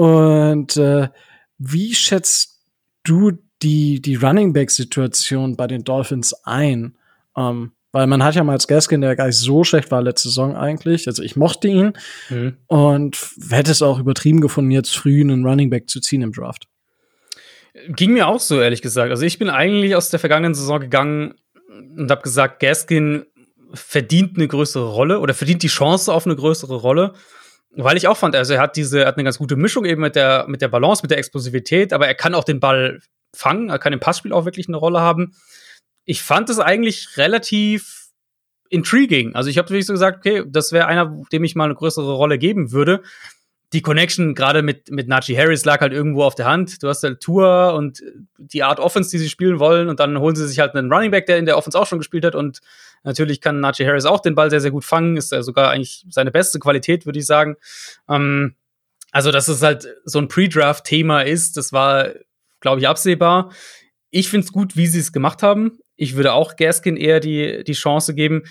Und äh, wie schätzt du die, die Running Back-Situation bei den Dolphins ein? Ähm, weil man hat ja mal als Gaskin, der gar nicht so schlecht war letzte Saison eigentlich. Also ich mochte ihn mhm. und hätte es auch übertrieben gefunden, jetzt früh einen Running Back zu ziehen im Draft. Ging mir auch so, ehrlich gesagt. Also ich bin eigentlich aus der vergangenen Saison gegangen und habe gesagt, Gaskin verdient eine größere Rolle oder verdient die Chance auf eine größere Rolle. Weil ich auch fand, also er hat diese, hat eine ganz gute Mischung eben mit der, mit der Balance, mit der Explosivität, aber er kann auch den Ball fangen, er kann im Passspiel auch wirklich eine Rolle haben. Ich fand es eigentlich relativ intriguing. Also ich habe wirklich so gesagt, okay, das wäre einer, dem ich mal eine größere Rolle geben würde die Connection gerade mit, mit Najee Harris lag halt irgendwo auf der Hand. Du hast halt Tour und die Art Offense, die sie spielen wollen, und dann holen sie sich halt einen Running Back, der in der Offense auch schon gespielt hat. Und natürlich kann Najee Harris auch den Ball sehr, sehr gut fangen. Ist ja sogar eigentlich seine beste Qualität, würde ich sagen. Ähm, also, dass es halt so ein Pre-Draft-Thema ist, das war, glaube ich, absehbar. Ich finde es gut, wie sie es gemacht haben. Ich würde auch Gaskin eher die, die Chance geben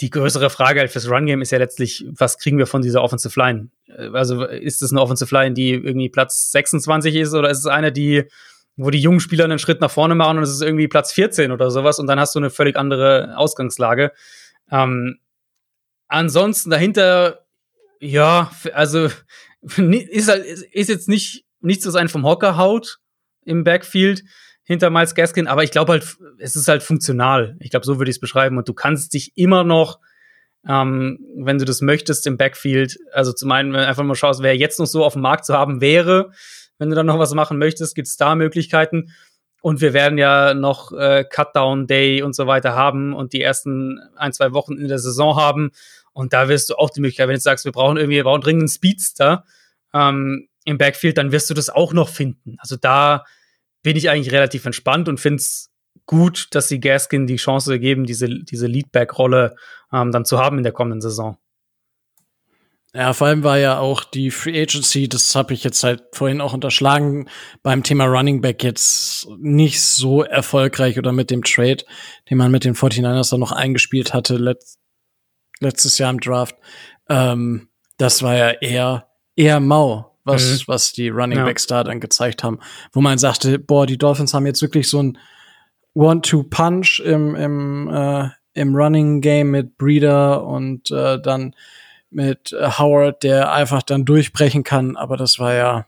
die größere Frage halt fürs Run-Game ist ja letztlich, was kriegen wir von dieser Offensive Line? Also ist es eine Offensive Line, die irgendwie Platz 26 ist oder ist es eine, die, wo die jungen Spieler einen Schritt nach vorne machen und es ist irgendwie Platz 14 oder sowas und dann hast du eine völlig andere Ausgangslage. Ähm, ansonsten dahinter, ja, also ist halt, ist jetzt nicht nichts, was einen vom Hocker haut im Backfield hinter Miles Gaskin, aber ich glaube halt, es ist halt funktional. Ich glaube, so würde ich es beschreiben. Und du kannst dich immer noch, ähm, wenn du das möchtest, im Backfield, also zum einen, wenn du einfach mal schaust, wer jetzt noch so auf dem Markt zu haben wäre, wenn du dann noch was machen möchtest, gibt es da Möglichkeiten. Und wir werden ja noch äh, Cutdown Day und so weiter haben und die ersten ein, zwei Wochen in der Saison haben. Und da wirst du auch die Möglichkeit, wenn du sagst, wir brauchen irgendwie, wir brauchen dringend Speedster ähm, im Backfield, dann wirst du das auch noch finden. Also da bin ich eigentlich relativ entspannt und finde es gut, dass sie Gaskin die Chance geben, diese, diese Leadback-Rolle ähm, dann zu haben in der kommenden Saison. Ja, vor allem war ja auch die Free Agency, das habe ich jetzt halt vorhin auch unterschlagen, beim Thema Running Back jetzt nicht so erfolgreich oder mit dem Trade, den man mit den 49ers dann noch eingespielt hatte let letztes Jahr im Draft. Ähm, das war ja eher, eher mau, was, mhm. was die Running Backs ja. da dann gezeigt haben, wo man sagte, boah, die Dolphins haben jetzt wirklich so ein One-Two-Punch im, im, äh, im Running Game mit Breeder und äh, dann mit äh, Howard, der einfach dann durchbrechen kann, aber das war ja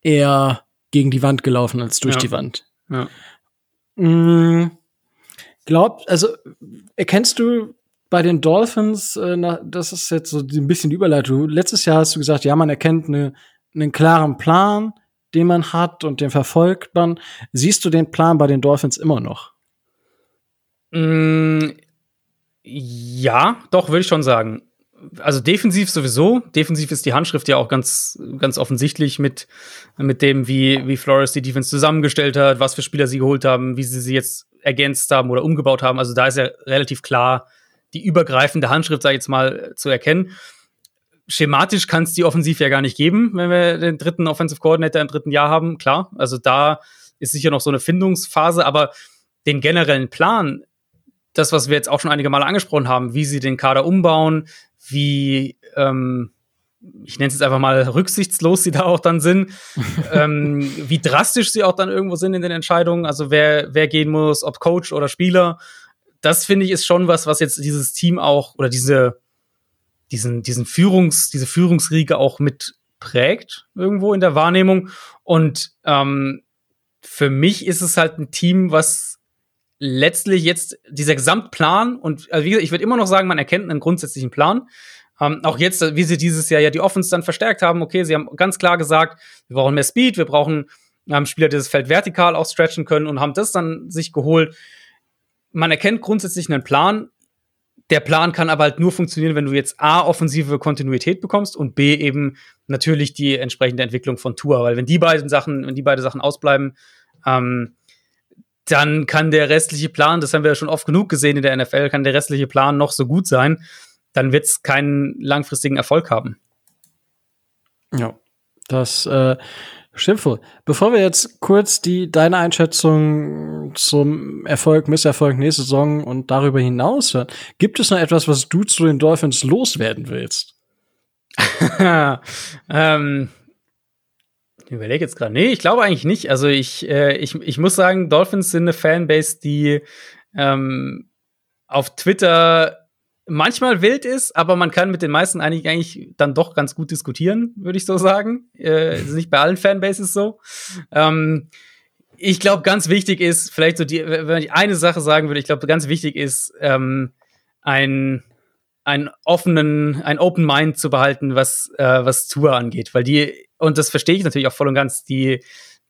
eher gegen die Wand gelaufen als durch ja. die Wand. Ja. Mm, glaub, also erkennst du bei den Dolphins, äh, na, das ist jetzt so ein bisschen die Überleitung. Letztes Jahr hast du gesagt, ja, man erkennt eine, einen klaren Plan, den man hat und den verfolgt man. Siehst du den Plan bei den Dolphins immer noch? Mm, ja, doch, würde ich schon sagen also defensiv sowieso. Defensiv ist die Handschrift ja auch ganz, ganz offensichtlich mit, mit dem, wie, wie Flores die Defense zusammengestellt hat, was für Spieler sie geholt haben, wie sie sie jetzt ergänzt haben oder umgebaut haben. Also da ist ja relativ klar die übergreifende Handschrift, sag ich jetzt mal, zu erkennen. Schematisch kann es die Offensiv ja gar nicht geben, wenn wir den dritten Offensive Coordinator im dritten Jahr haben, klar. Also da ist sicher noch so eine Findungsphase, aber den generellen Plan, das, was wir jetzt auch schon einige Male angesprochen haben, wie sie den Kader umbauen, wie, ähm, ich nenne es jetzt einfach mal rücksichtslos sie da auch dann sind, ähm, wie drastisch sie auch dann irgendwo sind in den Entscheidungen, also wer, wer gehen muss, ob Coach oder Spieler. Das finde ich ist schon was, was jetzt dieses Team auch oder diese, diesen, diesen Führungs, diese Führungsriege auch mit prägt irgendwo in der Wahrnehmung. Und ähm, für mich ist es halt ein Team, was letztlich jetzt dieser Gesamtplan und also wie gesagt, ich würde immer noch sagen, man erkennt einen grundsätzlichen Plan. Ähm, auch jetzt, wie sie dieses Jahr ja die Offense dann verstärkt haben, okay, sie haben ganz klar gesagt, wir brauchen mehr Speed, wir brauchen ähm, Spieler, die das Feld vertikal auch stretchen können und haben das dann sich geholt. Man erkennt grundsätzlich einen Plan. Der Plan kann aber halt nur funktionieren, wenn du jetzt A, offensive Kontinuität bekommst und B, eben natürlich die entsprechende Entwicklung von Tour. Weil wenn die beiden Sachen, wenn die beiden Sachen ausbleiben, ähm, dann kann der restliche Plan, das haben wir ja schon oft genug gesehen in der NFL, kann der restliche Plan noch so gut sein, dann wird es keinen langfristigen Erfolg haben. Ja, das äh, stimmt wohl. Bevor wir jetzt kurz die deine Einschätzung zum Erfolg, Misserfolg nächste Saison und darüber hinaus hören, gibt es noch etwas, was du zu den Dolphins loswerden willst? ähm, überlege jetzt gerade. Nee, ich glaube eigentlich nicht. Also ich, äh, ich, ich muss sagen, Dolphins sind eine Fanbase, die ähm, auf Twitter manchmal wild ist, aber man kann mit den meisten eigentlich, eigentlich dann doch ganz gut diskutieren, würde ich so sagen. Äh, ist nicht bei allen Fanbases so. Ähm, ich glaube, ganz wichtig ist, vielleicht so die, wenn ich eine Sache sagen würde, ich glaube, ganz wichtig ist, ähm, ein, einen offenen, ein Open Mind zu behalten, was, äh, was Tour angeht, weil die und das verstehe ich natürlich auch voll und ganz, die,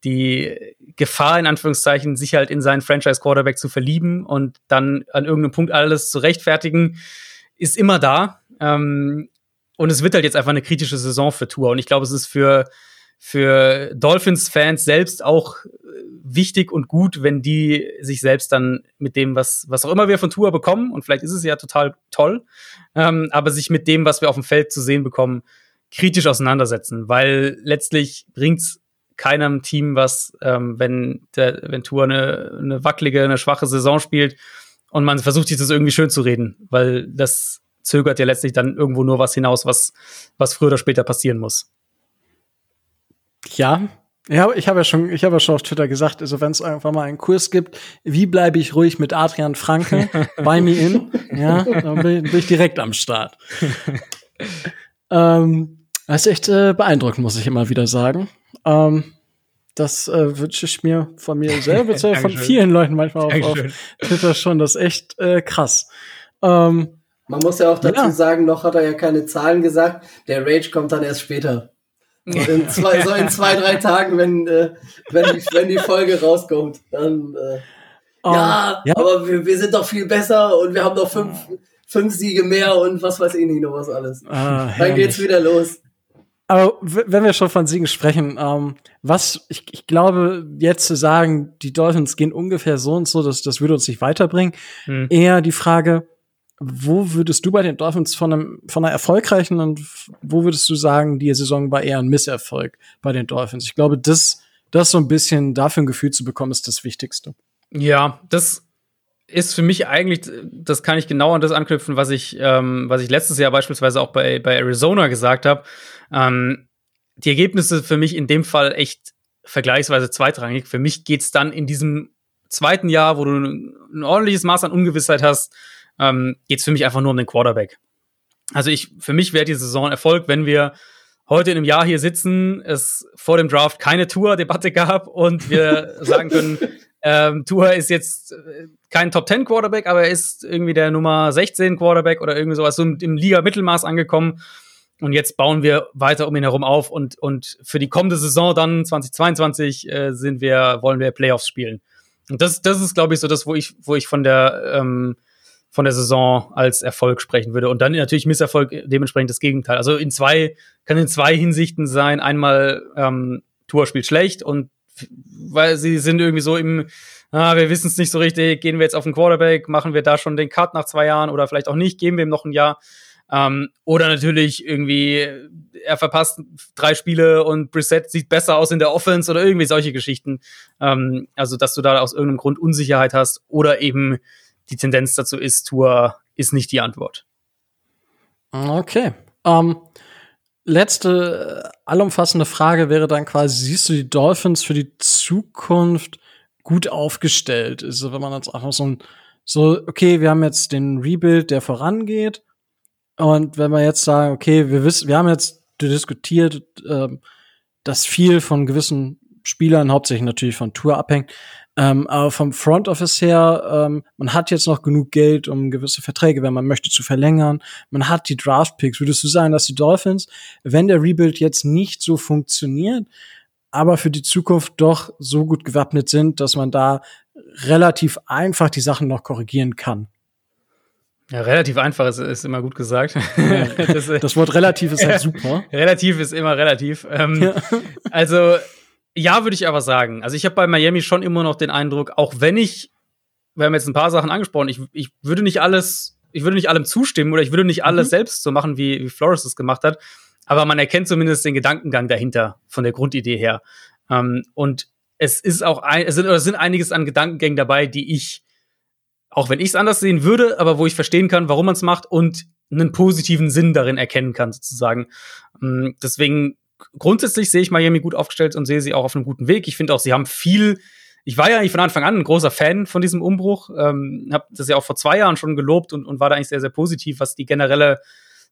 die Gefahr, in Anführungszeichen, sich halt in seinen Franchise-Quarterback zu verlieben und dann an irgendeinem Punkt alles zu rechtfertigen, ist immer da. Ähm, und es wird halt jetzt einfach eine kritische Saison für Tour. Und ich glaube, es ist für, für Dolphins-Fans selbst auch wichtig und gut, wenn die sich selbst dann mit dem, was, was auch immer wir von Tour bekommen, und vielleicht ist es ja total toll, ähm, aber sich mit dem, was wir auf dem Feld zu sehen bekommen, kritisch auseinandersetzen, weil letztlich bringt's keinem Team was, ähm, wenn der, wenn Tour eine, eine wackelige, eine schwache Saison spielt und man versucht sich das irgendwie schön zu reden, weil das zögert ja letztlich dann irgendwo nur was hinaus, was, was früher oder später passieren muss. Ja, ja, ich habe ja schon, ich habe ja schon auf Twitter gesagt, also wenn es einfach mal einen Kurs gibt, wie bleibe ich ruhig mit Adrian Franke bei mir in, ja, dann bin, bin ich direkt am Start. ähm, das ist echt äh, beeindruckend, muss ich immer wieder sagen. Ähm, das äh, wünsche ich mir von mir selber, von vielen Leuten manchmal auf, auf, Twitter schon. Das ist echt äh, krass. Ähm, Man muss ja auch dazu ja. sagen, noch hat er ja keine Zahlen gesagt. Der Rage kommt dann erst später. So in zwei, so in zwei drei Tagen, wenn, äh, wenn, die, wenn die Folge rauskommt. Dann, äh, um, ja, ja, aber wir, wir sind doch viel besser und wir haben noch fünf, fünf Siege mehr und was weiß ich nicht noch was alles. Ah, dann geht's wieder los. Aber wenn wir schon von Siegen sprechen, ähm, was ich, ich glaube, jetzt zu sagen, die Dolphins gehen ungefähr so und so, das, das würde uns nicht weiterbringen. Hm. Eher die Frage, wo würdest du bei den Dolphins von, einem, von einer erfolgreichen und wo würdest du sagen, die Saison war eher ein Misserfolg bei den Dolphins? Ich glaube, das, das so ein bisschen dafür ein Gefühl zu bekommen, ist das Wichtigste. Ja, das ist für mich eigentlich, das kann ich genau an das anknüpfen, was ich, ähm, was ich letztes Jahr beispielsweise auch bei, bei Arizona gesagt habe. Ähm, die Ergebnisse für mich in dem Fall echt vergleichsweise zweitrangig. Für mich geht's dann in diesem zweiten Jahr, wo du ein ordentliches Maß an Ungewissheit hast, ähm, geht's für mich einfach nur um den Quarterback. Also ich, für mich wäre die Saison Erfolg, wenn wir heute in einem Jahr hier sitzen, es vor dem Draft keine Tour-Debatte gab und wir sagen können, ähm, Tua ist jetzt äh, kein Top 10 Quarterback, aber er ist irgendwie der Nummer 16 Quarterback oder irgendwie sowas, so im, im Liga-Mittelmaß angekommen. Und jetzt bauen wir weiter um ihn herum auf und, und für die kommende Saison dann 2022 äh, sind wir, wollen wir Playoffs spielen. Und das, das ist, glaube ich, so das, wo ich, wo ich von der, ähm, von der Saison als Erfolg sprechen würde. Und dann natürlich Misserfolg dementsprechend das Gegenteil. Also in zwei, kann in zwei Hinsichten sein. Einmal, ähm, Tour spielt schlecht und weil sie sind irgendwie so im, ah, wir wissen es nicht so richtig, gehen wir jetzt auf den Quarterback, machen wir da schon den Cut nach zwei Jahren oder vielleicht auch nicht, geben wir ihm noch ein Jahr. Ähm, oder natürlich irgendwie, er verpasst drei Spiele und Brissett sieht besser aus in der Offense oder irgendwie solche Geschichten. Ähm, also, dass du da aus irgendeinem Grund Unsicherheit hast oder eben die Tendenz dazu ist, Tour ist nicht die Antwort. Okay. Ähm, letzte äh, allumfassende Frage wäre dann quasi, siehst du die Dolphins für die Zukunft gut aufgestellt? Also wenn man jetzt einfach so ein, so, okay, wir haben jetzt den Rebuild, der vorangeht. Und wenn wir jetzt sagen, okay, wir wissen, wir haben jetzt diskutiert, ähm, dass viel von gewissen Spielern, hauptsächlich natürlich von Tour abhängt, ähm, aber vom Front Office her, ähm, man hat jetzt noch genug Geld, um gewisse Verträge, wenn man möchte, zu verlängern. Man hat die Draft Picks. Würdest du sagen, dass die Dolphins, wenn der Rebuild jetzt nicht so funktioniert, aber für die Zukunft doch so gut gewappnet sind, dass man da relativ einfach die Sachen noch korrigieren kann? Ja, relativ einfach ist, ist immer gut gesagt. das, das, Wort relativ ist halt super. relativ ist immer relativ. Ähm, ja. Also ja, würde ich aber sagen. Also ich habe bei Miami schon immer noch den Eindruck, auch wenn ich, wir haben jetzt ein paar Sachen angesprochen, ich, ich würde nicht alles, ich würde nicht allem zustimmen oder ich würde nicht alles mhm. selbst so machen, wie, wie Flores es gemacht hat. Aber man erkennt zumindest den Gedankengang dahinter, von der Grundidee her. Ähm, und es ist auch ein, es sind, oder es sind einiges an Gedankengängen dabei, die ich, auch wenn ich es anders sehen würde, aber wo ich verstehen kann, warum man es macht und einen positiven Sinn darin erkennen kann, sozusagen. Ähm, deswegen grundsätzlich sehe ich Miami gut aufgestellt und sehe sie auch auf einem guten Weg. Ich finde auch, sie haben viel. Ich war ja eigentlich von Anfang an ein großer Fan von diesem Umbruch. Ähm, habe das ja auch vor zwei Jahren schon gelobt und, und war da eigentlich sehr, sehr positiv, was die generelle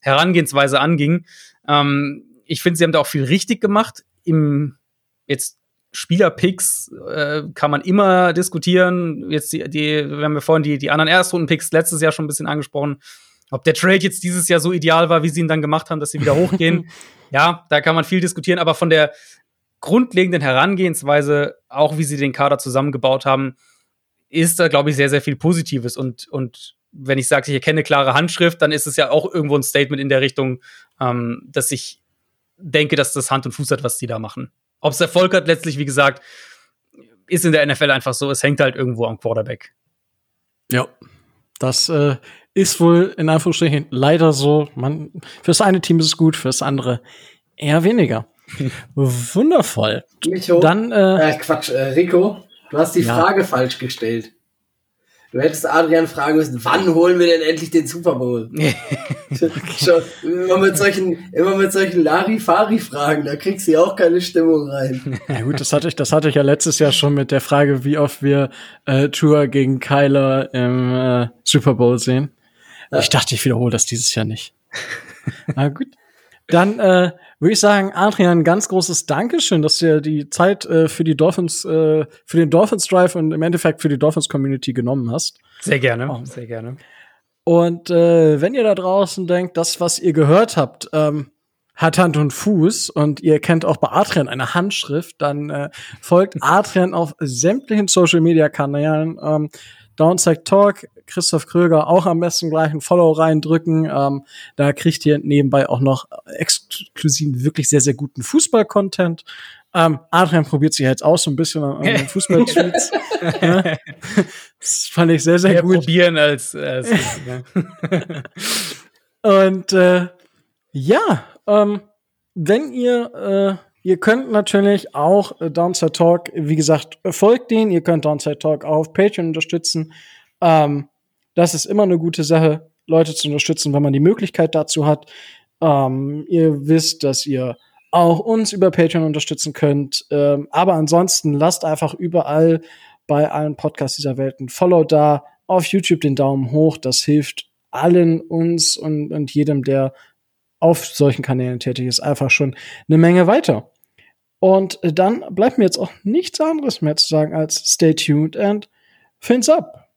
Herangehensweise anging. Ähm, ich finde, sie haben da auch viel richtig gemacht. Im jetzt Spielerpicks äh, kann man immer diskutieren. Jetzt die, die, wir haben ja vorhin die, die anderen Erstrunden-Picks letztes Jahr schon ein bisschen angesprochen. Ob der Trade jetzt dieses Jahr so ideal war, wie sie ihn dann gemacht haben, dass sie wieder hochgehen, ja, da kann man viel diskutieren, aber von der grundlegenden Herangehensweise, auch wie sie den Kader zusammengebaut haben, ist da, glaube ich, sehr, sehr viel Positives. Und, und wenn ich sage, ich erkenne klare Handschrift, dann ist es ja auch irgendwo ein Statement in der Richtung, ähm, dass ich denke, dass das Hand und Fuß hat, was die da machen. Ob es Erfolg hat, letztlich, wie gesagt, ist in der NFL einfach so, es hängt halt irgendwo am Quarterback. Ja, das äh, ist wohl in Anführungsstrichen leider so. Man, fürs eine Team ist es gut, fürs andere eher weniger. Wundervoll. Micho, Dann, äh, äh, Quatsch, äh, Rico, du hast die ja. Frage falsch gestellt. Du hättest Adrian fragen müssen, wann holen wir denn endlich den Super Bowl? Schon, immer mit solchen, immer mit solchen Larifari-Fragen, da kriegst du ja auch keine Stimmung rein. Ja gut, das hatte ich, das hatte ich ja letztes Jahr schon mit der Frage, wie oft wir äh, Tour gegen Kyler im äh, Super Bowl sehen. Ja. Ich dachte, ich wiederhole das dieses Jahr nicht. Na gut. Dann äh, würde ich sagen, Adrian, ganz großes Dankeschön, dass du dir die Zeit äh, für die Dolphins, äh, für den Dolphins Drive und im Endeffekt für die Dolphins Community genommen hast. Sehr gerne, oh. sehr gerne. Und äh, wenn ihr da draußen denkt, das, was ihr gehört habt, ähm, hat Hand und Fuß und ihr kennt auch bei Adrian eine Handschrift, dann äh, folgt Adrian auf sämtlichen Social Media Kanälen. Ähm, Downside Talk, Christoph Kröger auch am besten gleich ein Follow reindrücken. Ähm, da kriegt ihr nebenbei auch noch exklusiv wirklich sehr, sehr guten Fußball-Content. Ähm, Adrian probiert sich jetzt auch so ein bisschen an, an Fußball-Tweets. ja. Das fand ich sehr, sehr Mehr gut. probieren als, als. Und äh, ja, ähm, wenn ihr, äh, ihr könnt natürlich auch äh, Downside Talk, wie gesagt, folgt den. Ihr könnt Downside Talk auf Patreon unterstützen. Ähm, das ist immer eine gute Sache, Leute zu unterstützen, wenn man die Möglichkeit dazu hat. Ähm, ihr wisst, dass ihr auch uns über Patreon unterstützen könnt. Ähm, aber ansonsten lasst einfach überall bei allen Podcasts dieser Welt ein Follow da. Auf YouTube den Daumen hoch. Das hilft allen uns und, und jedem, der auf solchen Kanälen tätig ist, einfach schon eine Menge weiter. Und dann bleibt mir jetzt auch nichts anderes mehr zu sagen als stay tuned and fins up.